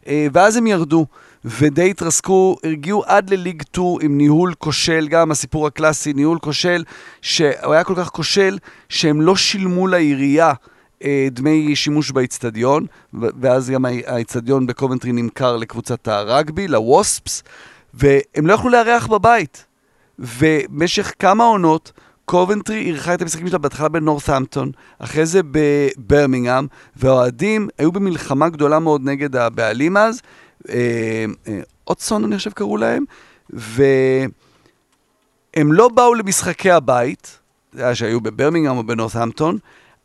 אה, ואז הם ירדו, ודי התרסקו, הגיעו עד לליג 2 עם ניהול כושל, גם הסיפור הקלאסי, ניהול כושל, שהוא היה כל כך כושל, שהם לא שילמו לעירייה. אה, דמי שימוש באיצטדיון, ואז גם האי- האיצטדיון בקובנטרי נמכר לקבוצת הרגבי, לווספס, והם לא יכלו לארח בבית. ובמשך כמה עונות, קובנטרי אירחה את המשחקים שלה בהתחלה בנורת'המפטון, אחרי זה בברמינגהם, והאוהדים היו במלחמה גדולה מאוד נגד הבעלים אז, אה, אה, אוטסון אני חושב קראו להם, והם לא באו למשחקי הבית, זה היה שהיו בברמינגהם או בנורת'המפטון,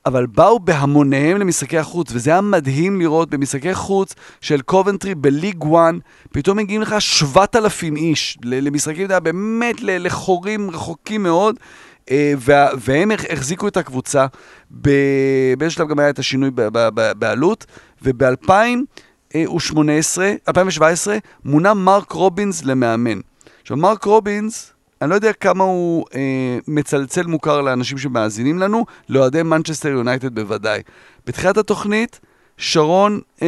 אבל באו בהמוניהם למשחקי החוץ, וזה היה מדהים לראות במשחקי חוץ של קובנטרי בליג 1, פתאום מגיעים לך 7,000 איש למשחקים, אתה יודע, באמת לחורים רחוקים מאוד, וה- והם הח- החזיקו את הקבוצה. ב- באיזשהו שלב גם היה את השינוי בעלות, וב-2018, 2017, מונה מרק רובינס למאמן. עכשיו, מרק רובינס, אני לא יודע כמה הוא אה, מצלצל מוכר לאנשים שמאזינים לנו, לאוהדי מנצ'סטר יונייטד בוודאי. בתחילת התוכנית, שרון, אה,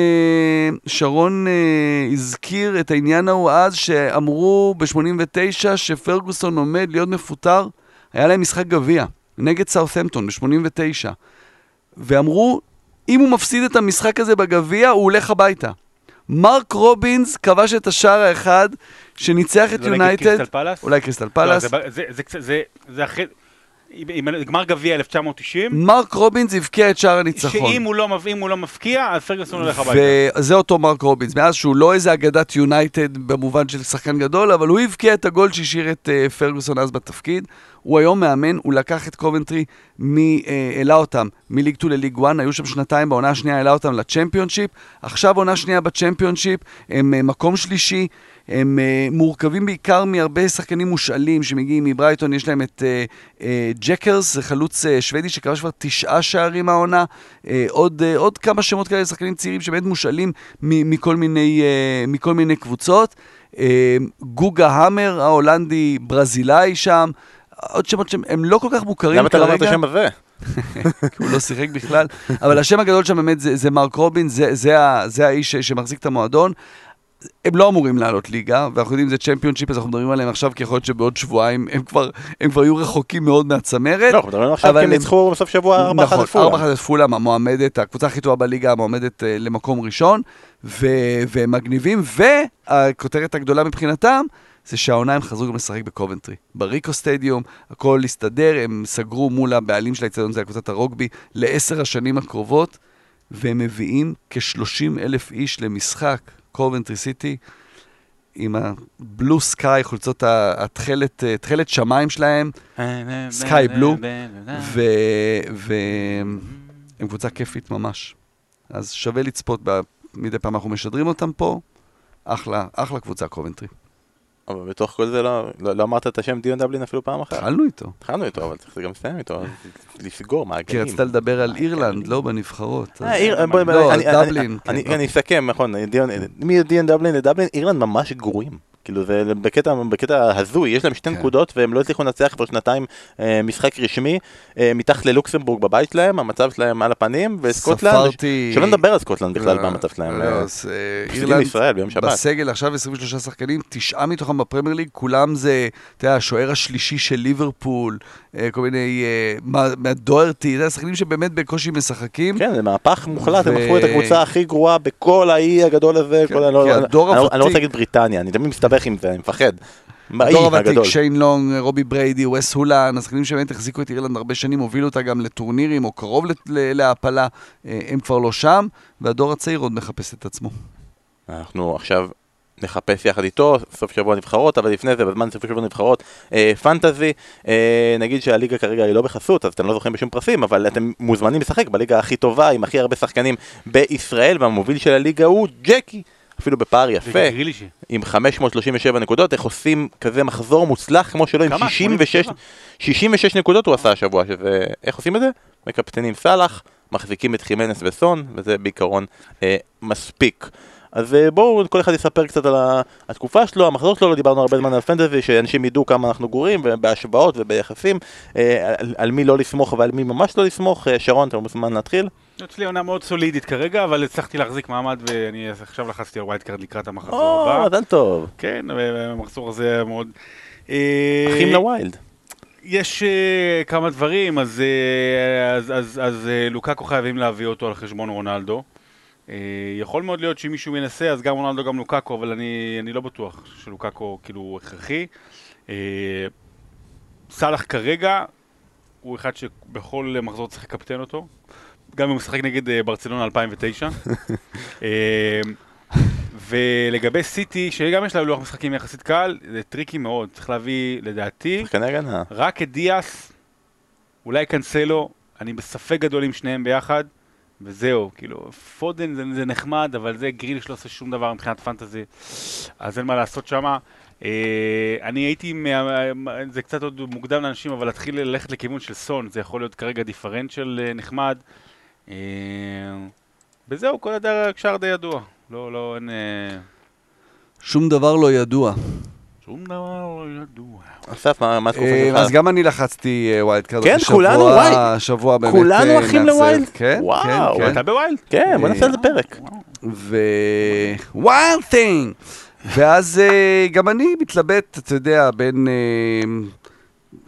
שרון אה, הזכיר את העניין ההוא אז, שאמרו ב-89 שפרגוסון עומד להיות מפוטר. היה להם משחק גביע נגד סאות'מפטון ב-89. ואמרו, אם הוא מפסיד את המשחק הזה בגביע, הוא הולך הביתה. מרק רובינס כבש את השער האחד שניצח את לא יונייטד, קריסטל פלאס? אולי קריסטל לא, פלאס. ב- זה- זה זה- זה אחרי... גמר גביע 1990, מרק רובינס הבקיע את שער הניצחון. שאם הוא לא אם הוא לא מבקיע, אז פרגוסון הולך הביתה. וזה אותו מרק רובינס, מאז שהוא לא איזה אגדת יונייטד במובן של שחקן גדול, אבל הוא הבקיע את הגול שהשאיר את אה, פרגוסון אז בתפקיד. הוא היום מאמן, הוא לקח את קובנטרי, מ- אה, העלה אותם מליג 2 לליג 1, היו שם שנתיים, בעונה השנייה העלה אותם לצ'מפיונשיפ, עכשיו עונה שנייה בצ'מפיונשיפ, הם אה, מקום שלישי, הם אה, מורכבים בעיקר מהרבה שחקנים מושאלים שמגיעים מברייטון, יש להם את אה, אה, ג'קרס, זה חלוץ שוודי שכבש כבר תשעה שערים העונה, עוד, עוד כמה שמות כאלה, שחקנים צעירים שבאמת מושאלים מכל מיני, מכל מיני קבוצות. גוגה המר ההולנדי, ברזילאי שם, עוד שמות שהם הם לא כל כך מוכרים למה אתה לא כרגע. השם הזה? כי הוא לא שיחק בכלל, אבל השם הגדול שם באמת זה, זה מרק רובין, זה, זה, זה האיש שמחזיק את המועדון. הם לא אמורים לעלות ליגה, ואנחנו יודעים זה צ'מפיונשיפ, אז אנחנו מדברים עליהם עכשיו, כי יכול להיות שבעוד שבועיים הם כבר, הם כבר יהיו רחוקים מאוד מהצמרת. לא, אנחנו מדברים עכשיו כי הם ניצחו בסוף שבוע 4-1 נכון, את פולאם. 4-1 את פולאם, המועמדת, הקבוצה הכי טובה בליגה, המועמדת אה, למקום ראשון, ו- והם מגניבים, והכותרת הגדולה מבחינתם, זה שהעונה הם חזרו גם לשחק בקובנטרי. בריקו סטדיום, הכל הסתדר, הם סגרו מול הבעלים של האצטדיון, זה היה קבוצת הרוגבי, לעשר השנים הקרובות, והם מביאים כ-30 אלף איש למשחק, קובנטרי סיטי, עם הבלו סקאי, חולצות התכלת, אה, תכלת שמיים שלהם, סקאי בלו, והם קבוצה כיפית ממש. אז שווה לצפות. מדי פעם אנחנו משדרים אותם פה. אחלה, אחלה קבוצה קובנטרי. אבל בתוך כל זה לא, לא, לא אמרת את השם דיון דבלין אפילו פעם אחת. התחלנו איתו. התחלנו איתו, אבל צריך גם לסיים איתו, לסגור כי מעגלים. רצית לדבר על אירלנד, לא בנבחרות. אה, לא, דבלין, אני- כן. אני אסכם, נכון, דיון- מדיון דבלין לדבלין, אירלנד ממש גרועים. כאילו זה בקטע, בקטע הזוי, יש להם שתי כן. נקודות והם לא הצליחו לנצח כבר שנתיים אה, משחק רשמי אה, מתחת ללוקסמבורג בבית שלהם, המצב שלהם על הפנים, וסקוטלנד, ספרתי... שלא נדבר על סקוטלנד בכלל לא, במצב שלהם, לא, אה, אז, אה, אירלנד לישראל ביום שבת. בסגל עכשיו 23 שחקנים, תשעה מתוכם בפרמייר ליג, כולם זה, אתה יודע, השוער השלישי של ליברפול, אה, כל מיני, מה- מהדוארטי, אתה יודע, שחקנים שבאמת בקושי משחקים. כן, זה מהפך מוחלט, הם הפכו את הקבוצה הכי גרועה בכל האי הגדול הזה, כן, לא- אני- לא- אני לא רוצה להגיד בריטניה, אני תמיד מסתבך עם זה, אני מפחד. הדור הוותיק. שיין לונג, רובי בריידי, וס הולן, השחקנים שבאמת החזיקו את אירלנד הרבה שנים, הובילו אותה גם לטורנירים או קרוב להעפלה, אה, הם כבר לא שם, והדור הצעיר עוד מחפש את עצמו. אנחנו עכשיו נחפש יחד איתו, סוף שבוע נבחרות, אבל לפני זה, בזמן סוף שבוע נבחרות, אה, פנטזי, אה, נגיד שהליגה כרגע היא לא בחסות, אז אתם לא זוכים בשום פרסים, אבל אתם מוזמנים לשחק בליגה הכי טובה, עם הכי הרבה שחקנים בישראל, והמוביל של הליגה הוא ג'קי. אפילו בפער יפה. עם 537 נקודות, איך עושים כזה מחזור מוצלח כמו שלו, עם כמה? 66, 87? 66 נקודות הוא עשה השבוע, שזה, איך עושים את זה? מקפטנים סאלח, מחזיקים את חימנס וסון, וזה בעיקרון אה, מספיק. אז אה, בואו כל אחד יספר קצת על התקופה שלו, המחזור שלו, לא דיברנו הרבה זמן על פנטזי, שאנשים ידעו כמה אנחנו גרועים, ובהשוואות וביחסים, אה, על, על מי לא לסמוך ועל מי ממש לא לסמוך. אה, שרון, אתה מוזמן להתחיל? אצלי עונה מאוד סולידית כרגע, אבל הצלחתי להחזיק מעמד ואני עכשיו לחצתי על wild card לקראת המחזור או, הבא. מזל טוב. כן, והמחזור הזה היה מאוד... אה, אחים ל wild. יש אה, כמה דברים, אז, אז, אז, אז אה, לוקאקו חייבים להביא אותו על חשבון רונלדו. יכול מאוד להיות שאם מישהו ינסה, אז גם רונלדו גם לוקאקו, אבל אני, אני לא בטוח שלוקאקו כאילו הכרחי. סאלח כרגע הוא אחד שבכל מחזור צריך לקפטן אותו. גם אם הוא משחק נגד אה, ברצלונה 2009. אה, ולגבי סיטי, שגם יש לה לוח משחקים יחסית קל, זה טריקי מאוד. צריך להביא, לדעתי. רק את דיאס, אולי קנסלו, אני בספק גדול עם שניהם ביחד, וזהו, כאילו, פודן זה, זה נחמד, אבל זה גריליש לא עושה שום דבר מבחינת fantasy, אז אין מה לעשות שם. אה, אני הייתי, מה, זה קצת עוד מוקדם לאנשים, אבל להתחיל ללכת לכיוון של סון, זה יכול להיות כרגע דיפרנציאל אה, נחמד. אה, וזהו, כל הקשר די ידוע. לא, לא, אין... אה, שום דבר לא ידוע. שום דבר לא ידוע. אסף, מה התקופה אה, שלך? אז גם אני לחצתי wild card. כן, כולנו, וואי. שבוע באמת כולנו אחים. ל wild? כן, וואו, כן, כן. אתה ב wild? כן, בוא נעשה על זה אה, פרק. ו... Wild thing! ואז גם אני מתלבט, אתה יודע, בין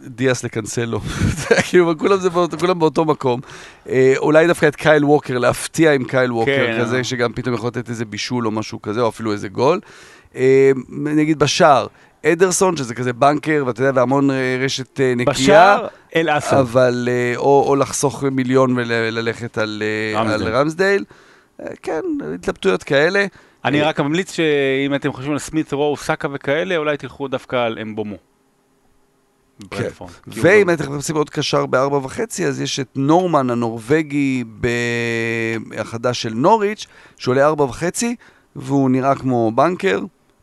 דיאס לקנסלו. כאילו, כולם, זה כולם באותו מקום. אה, אולי דווקא את קייל ווקר, להפתיע עם קייל ווקר כן, כזה, אה. שגם פתאום יכול לתת איזה בישול או משהו כזה, או אפילו איזה גול. אה, נגיד בשער, אדרסון, שזה כזה banker, ואתה יודע, והמון אה, רשת אה, נקייה. בשער, אל אסד. אבל, אה, או, או לחסוך מיליון וללכת על, רמסדייל. על רמסדייל. כן, התלבטויות כאלה. אני רק ממליץ שאם אתם חושבים על סמית, רו, סאקה וכאלה, אולי תלכו דווקא על אמבומו. כי הוא ואם לא- אתם מחפשים עוד קשר בארבע וחצי, אז יש את נורמן הנורבגי ב- החדש של נוריץ', שעולה ארבע וחצי, והוא נראה כמו בנקר.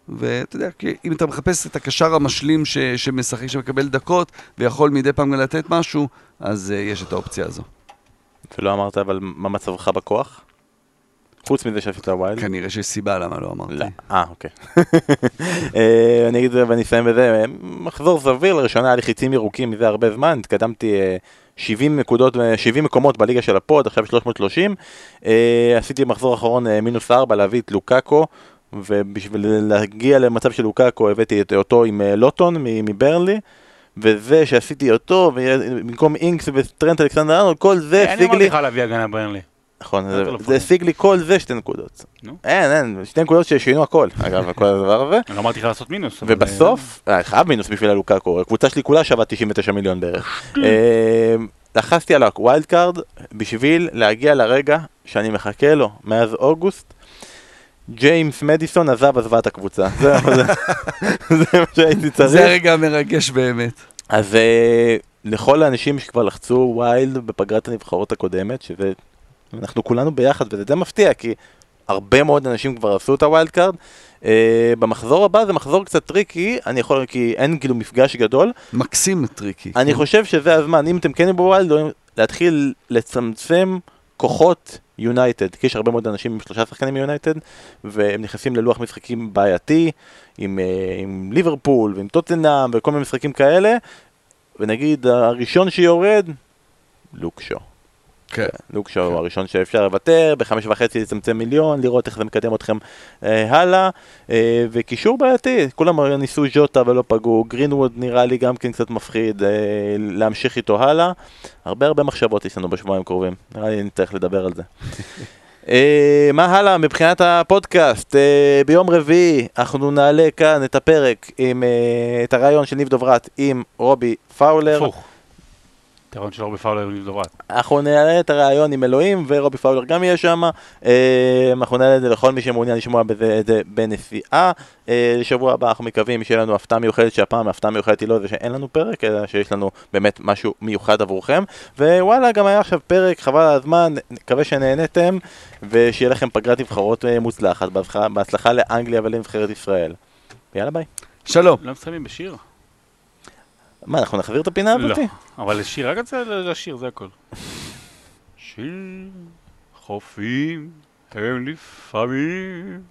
ואתה יודע, אם אתה מחפש את הקשר המשלים ש- שמשחק, שמקבל דקות, ויכול מדי פעם גם לתת משהו, אז אה, יש את האופציה הזו. ולא אמרת אבל מה מצבך בכוח? חוץ מזה שעשית wild? כנראה שיש סיבה למה לא אמרתי. לא. אה, אוקיי. אה, אני אגיד את זה ואני אסיים בזה. אה, מחזור סביר, לראשונה היה לי חיצים ירוקים מזה הרבה זמן, התקדמתי אה, 70 נקודות, אה, 70 מקומות בליגה של ה pod, עכשיו 330. אה, עשיתי במחזור האחרון אה, מינוס 4 להביא את לוקאקו, ובשביל להגיע למצב של לוקאקו הבאתי את אותו עם אה, לוטון מ- מברנלי. וזה שעשיתי אותו, במקום אינקס וטרנט אלכסנדר ארנולד, כל זה אני השיג אמרתי לי לך להביא הגנה ברנלי. נכון, זה- זה. השיג לי כל זה שתי נקודות. אין, אין, שתי נקודות ששינו הכל, אגב, כל הדבר הזה. אני לא אמרתי לך לעשות מינוס. ובסוף, אה, חייב מינוס בשביל הלוקאקו, הקבוצה שלי כולה שווה 99 מיליון בערך. אה, לחצתי על ה wild card בשביל להגיע לרגע שאני מחכה לו מאז אוגוסט. ג'יימס מדיסון עזב עזבה את הקבוצה, זה זה- זה מה שהייתי זה צריך. הרגע המרגש באמת. אז אה, לכל האנשים שכבר לחצו wild בפגרת הנבחרות הקודמת, שזה, אנחנו כולנו ביחד, וזה מפתיע, כי הרבה מאוד אנשים כבר עשו את ה wild card. אה, במחזור הבא זה מחזור קצת טריקי, אני יכול, כי אין כאילו מפגש גדול. מקסים טריקי. אני חושב שזה הזמן, אם אתם כן ב wild, להתחיל לצמצם כוחות יונייטד, כי יש הרבה מאוד אנשים עם שלושה שחקנים מיונייטד, והם נכנסים ללוח משחקים בעייתי, עם, אה, עם ליברפול ועם טוטנאם וכל מיני משחקים כאלה, ונגיד הראשון שיורד, לוק שו. כן. לוק שו הוא הראשון שאפשר לוותר, בחמש וחצי לצמצם מיליון, לראות איך זה מקדם אתכם אה, הלאה, אה, וקישור בעייתי, כולם ניסו ז'וטה ולא פגעו, גרינווד נראה לי גם כן קצת מפחיד, אה, להמשיך איתו הלאה, הרבה הרבה מחשבות יש לנו בשבועיים הקרובים, נראה לי נצטרך לדבר על זה. אה, מה הלאה מבחינת הפודקאסט? אה, ביום רביעי אנחנו נעלה כאן את הפרק עם אה, את הראיון של ניב דוברת עם רובי פאולר. הפוך. הראיון של רובי פאולר עם דוברת. אנחנו נעלה את הראיון עם אלוהים, ורובי פאולר גם יהיה שם. אה, אנחנו נעלה את זה לכל מי שמעוניין לשמוע את זה בנסיעה. אה, לשבוע הבא אנחנו מקווים שיהיה לנו הפתעה מיוחדת, שהפעם ההפתעה המיוחדת היא לא זה שאין לנו פרק, אלא שיש לנו באמת משהו מיוחד עבורכם. ווואלה, גם היה עכשיו פרק, חבל על הזמן, מקווה שנהנתם, ושיהיה לכם פגרת נבחרות אה, מוצלחת. בהצלחה לאנגליה ולנבחרת ישראל. יאללה ביי. שלום. לא מסיימים בשיר? מה, אנחנו נחביר את הפינה הזאתי? לא, אבל לשיר, רק רוצה לשיר, זה הכל. שיר חופים הם לפעמים